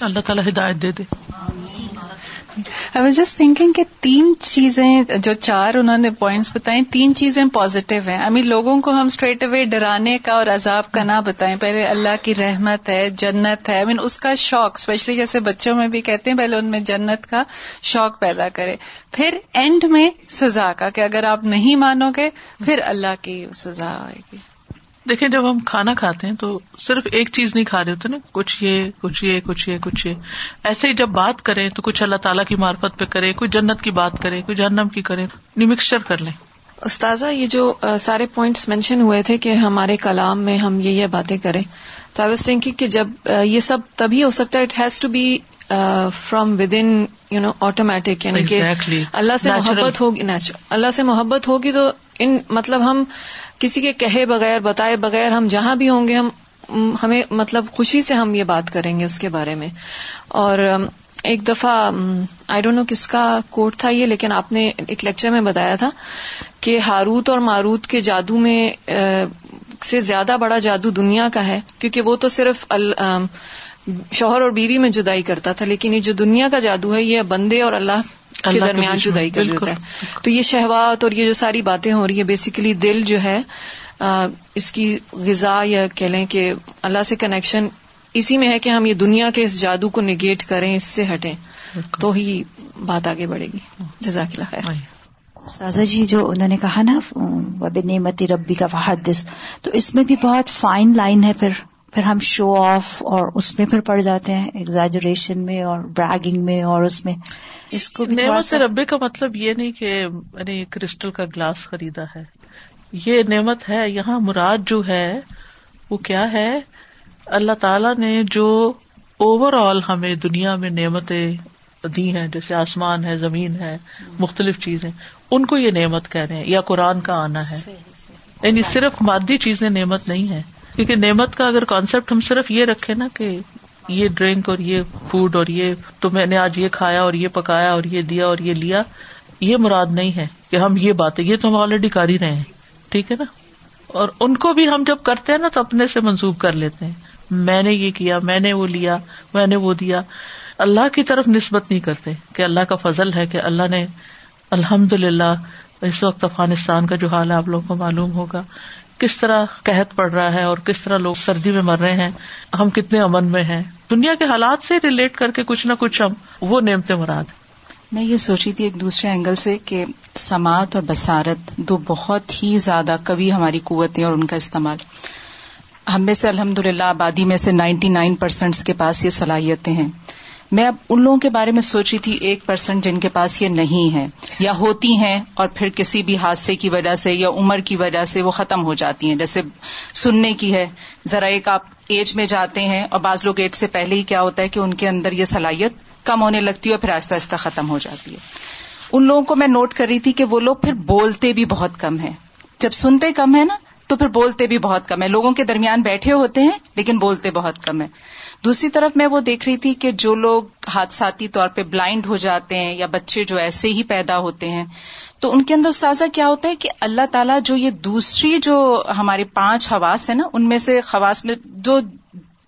اللہ تعالیٰ ہدایت دے دے۔ آئی واز جسٹ تھنکنگ کہ تین چیزیں جو چار انہوں نے پوائنٹس بتائیں، تین چیزیں پازیٹیو ہیں۔ آئی مین لوگوں کو ہم اسٹریٹ اوے ڈرانے کا اور عذاب کا نہ بتائیں۔ پہلے اللہ کی رحمت ہے، جنت ہے۔ آئی مین اس کا شوق اسپیشلی جیسے بچوں میں بھی کہتے ہیں، پہلے ان میں جنت کا شوق پیدا کرے۔ پھر اینڈ میں سزا کا کہ اگر آپ نہیں مانو گے، پھر اللہ کی سزا آئے گی۔ دیکھیں جب ہم کھانا کھاتے ہیں تو صرف ایک چیز نہیں کھا رہے ہوتے نا کچھ یہ کچھ یہ کچھ یہ کچھ یہ۔ ایسے ہی جب بات کریں تو کچھ اللہ تعالیٰ کی مارفت پہ کرے کوئی جنت کی بات کرے کوئی جہنم کی کرے مکسچر کر لیں۔ استاذہ یہ جو سارے پوائنٹس مینشن ہوئے تھے کہ ہمارے کلام میں ہم یہ یہ باتیں کریں۔ تو آئی واز تھنکنگ کہ جب یہ سب تبھی ہو سکتا ہے it has to be from within you know automatic یعنی کہ اللہ سے محبت ہوگی نیچرل اللہ سے محبت ہوگی تو ان مطلب ہم کسی کے کہے بغیر، بتائے بغیر ہم جہاں بھی ہوں گے، ہم، ہمیں مطلب خوشی سے ہم یہ بات کریں گے اس کے بارے میں۔ اور، ایک دفعہ آئی ڈونٹ نو کس کا کوٹ تھا یہ، لیکن آپ نے ایک لیکچر میں بتایا تھا کہ ہاروت اور ماروت کے جادو میں سے زیادہ بڑا جادو دنیا کا ہے، کیونکہ وہ تو صرف شوہر اور بیوی میں جدائی کرتا تھا لیکن یہ جو دنیا کا جادو ہے یہ بندے اور اللہ کے درمیان جدائی کر دیتا ہے۔ تو یہ شہوات اور یہ جو ساری باتیں ہو رہی ہے بیسیکلی دل جو ہے اس کی غذا یا کہہ لیں کہ اللہ سے کنیکشن اسی میں ہے کہ ہم یہ دنیا کے اس جادو کو نگیٹ کریں اس سے ہٹیں۔ تو ہی بات آگے بڑھے گی۔ جزاک اللہ خیر۔ سازا جی جو انہوں نے کہا نا وب نعمتی ربی کا فحدث تو اس میں بھی بہت فائن لائن ہے پھر۔ پھر ہم شو آف اور اس میں پھر پڑ جاتے ہیں ایگزاجریشن میں اور بریگنگ میں اور اس میں۔ اس کو نعمت ربی کا مطلب یہ نہیں کہ میں نے کرسٹل کا گلاس خریدا ہے۔ یہ نعمت ہے یہاں مراد جو ہے وہ کیا ہے؟ اللہ تعالی نے جو اوور آل ہمیں دنیا میں نعمتیں دی ہیں جیسے آسمان ہے زمین ہے مختلف چیزیں ان کو یہ نعمت کہہ رہے ہیں یا قرآن کا آنا ہے۔ یعنی صرف مادی چیزیں نعمت نہیں ہے کیونکہ نعمت کا اگر کانسیپٹ ہم صرف یہ رکھے نا کہ یہ ڈرنک اور یہ فوڈ اور یہ تو میں نے آج یہ کھایا اور یہ پکایا اور یہ دیا اور یہ لیا، یہ مراد نہیں ہے کہ ہم یہ باتیں، یہ تو ہم آلریڈی کر ہی رہے ہیں، ٹھیک ہے نا؟ اور ان کو بھی ہم جب کرتے ہیں نا تو اپنے سے منسوخ کر لیتے ہیں۔ میں نے یہ کیا، میں نے وہ لیا، میں نے وہ دیا۔ اللہ کی طرف نسبت نہیں کرتے کہ اللہ کا فضل ہے کہ اللہ نے الحمد للہ اس وقت افغانستان کا جو حال ہے آپ لوگوں کو معلوم ہوگا۔ کس طرح قحط پڑ رہا ہے اور کس طرح لوگ سردی میں مر رہے ہیں، ہم کتنے امن میں ہیں۔ دنیا کے حالات سے ریلیٹ کر کے کچھ نہ کچھ ہم وہ نعمتیں مراد میں یہ سوچی تھی ایک دوسرے اینگل سے کہ سماعت اور بسارت دو بہت ہی زیادہ کبھی ہماری قوتیں اور ان کا استعمال۔ ہم میں سے الحمد للہ آبادی میں سے نائنٹی نائن پرسینٹ کے پاس یہ صلاحیتیں ہیں۔ میں اب ان لوگوں کے بارے میں سوچی تھی ایک پرسینٹ جن کے پاس یہ نہیں ہے، یا ہوتی ہیں اور پھر کسی بھی حادثے کی وجہ سے یا عمر کی وجہ سے وہ ختم ہو جاتی ہیں۔ جیسے سننے کی ہے، ذرا ایک آپ ایج میں جاتے ہیں اور بعض لوگ ایج سے پہلے ہی کیا ہوتا ہے کہ ان کے اندر یہ صلاحیت کم ہونے لگتی ہے اور پھر آہستہ آہستہ ختم ہو جاتی ہے۔ ان لوگوں کو میں نوٹ کر رہی تھی کہ وہ لوگ پھر بولتے بھی بہت کم ہیں۔ جب سنتے کم ہے نا، تو پھر بولتے بھی بہت کم ہے لوگوں کے درمیان بیٹھے ہوتے ہیں، لیکن بولتے بہت کم ہے دوسری طرف میں وہ دیکھ رہی تھی کہ جو لوگ حادثاتی طور پہ بلائنڈ ہو جاتے ہیں یا بچے جو ایسے ہی پیدا ہوتے ہیں، تو ان کے اندر سازا کیا ہوتا ہے کہ اللہ تعالیٰ جو یہ دوسری جو ہمارے پانچ حواس ہیں نا، ان میں سے خواص میں جو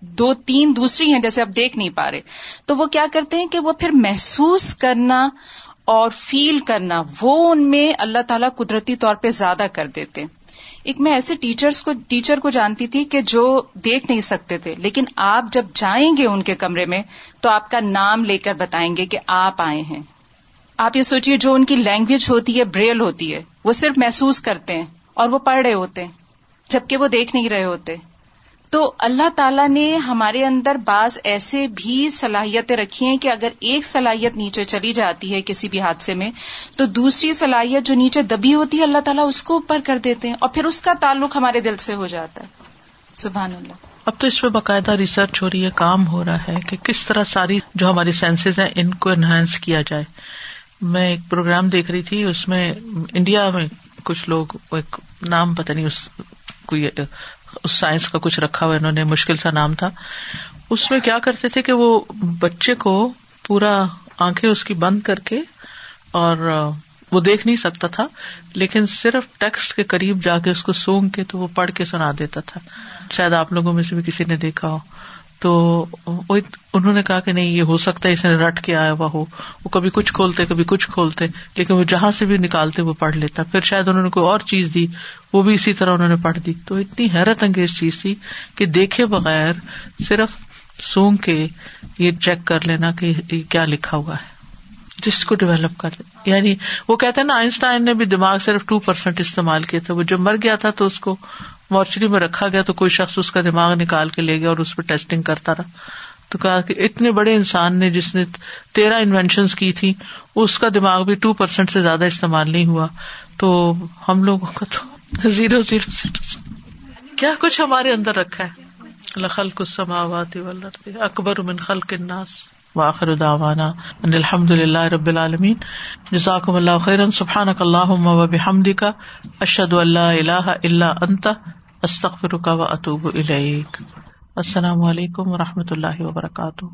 دو تین دوسری ہیں جیسے آپ دیکھ نہیں پا رہے۔ تو وہ کیا کرتے ہیں کہ وہ پھر محسوس کرنا اور فیل کرنا، وہ ان میں اللہ تعالیٰ قدرتی طور پہ زیادہ کر دیتے ہیں۔ ایک میں ایسے ٹیچرس کو ٹیچر کو جانتی تھی کہ جو دیکھ نہیں سکتے تھے، لیکن آپ جب جائیں گے ان کے کمرے میں، تو آپ کا نام لے کر بتائیں گے کہ آپ آئے ہیں۔ آپ یہ سوچیے جو ان کی لینگویج ہوتی ہے بریل ہوتی ہے، وہ صرف محسوس کرتے ہیں اور وہ پڑھ رہے ہوتے ہیں، جبکہ وہ دیکھ نہیں رہے ہوتے۔ تو اللہ تعالیٰ نے ہمارے اندر بعض ایسے بھی صلاحیتیں رکھی ہیں کہ اگر ایک صلاحیت نیچے چلی جاتی ہے کسی بھی حادثے میں، تو دوسری صلاحیت جو نیچے دبی ہوتی ہے، اللہ تعالیٰ اس کو اوپر کر دیتے ہیں اور پھر اس کا تعلق ہمارے دل سے ہو جاتا ہے۔ سبحان اللہ۔ اب تو اس پہ باقاعدہ ریسرچ ہو رہی ہے، کام ہو رہا ہے کہ کس طرح ساری جو ہماری سینسز ہیں، ان کو انہینس کیا جائے۔ میں ایک پروگرام دیکھ رہی تھی، اس میں انڈیا میں کچھ لوگ ایک نام پتہ نہیں، اس کوئی اس سائنس کا کچھ رکھا ہوا انہوں نے مشکل سا نام تھا۔ اس میں کیا کرتے تھے کہ وہ بچے کو پورا آنکھیں اس کی بند کر کے اور وہ دیکھ نہیں سکتا تھا، لیکن صرف ٹیکسٹ کے قریب جا کے اس کو سونگ کے تو وہ پڑھ کے سنا دیتا تھا۔ شاید آپ لوگوں میں سے بھی کسی نے دیکھا ہو۔ تو انہوں نے کہا کہ نہیں، یہ ہو سکتا ہے، اس نے رٹ کے آیا ہوا ہو۔ وہ کبھی کچھ کھولتے، کبھی کچھ کھولتے، لیکن وہ جہاں سے بھی نکالتے، وہ پڑھ لیتا۔ پھر شاید انہوں نے کوئی اور چیز دی، وہ بھی اسی طرح انہوں نے پڑھ دی۔ تو اتنی حیرت انگیز چیز تھی کہ دیکھے بغیر صرف سونگ کے یہ چیک کر لینا کہ یہ کیا لکھا ہوا ہے۔ جس کو ڈیولپ کر یعنی وہ کہتے نا، آئنسٹائن نے بھی دماغ صرف ٹو پرسینٹ استعمال کیا تھا وہ جب مر گیا تھا تو اس کو مارچری میں رکھا گیا تو کوئی شخص اس کا دماغ نکال کے لے گیا اور اس پہ ٹیسٹنگ کرتا رہا۔ تو کہا کہ اتنے بڑے انسان نے جس نے تیرہ انوینشن کی تھی، اس کا دماغ بھی ٹو پرسینٹ سے زیادہ استعمال نہیں ہوا۔ تو ہم لوگوں کا تو زیرو زیرو کیا کچھ ہمارے اندر رکھا ہے؟ لخل کچھ اکبر من خلق الناس واخر داوانا ان الحمد للہ رب العالمین۔ جزاکم اللہ خیرن سبحان اللہ و بحمد کا اللہ اللہ اللہ انت استخر و اطوب السلام علیکم و رحمۃ اللہ وبرکاتہ.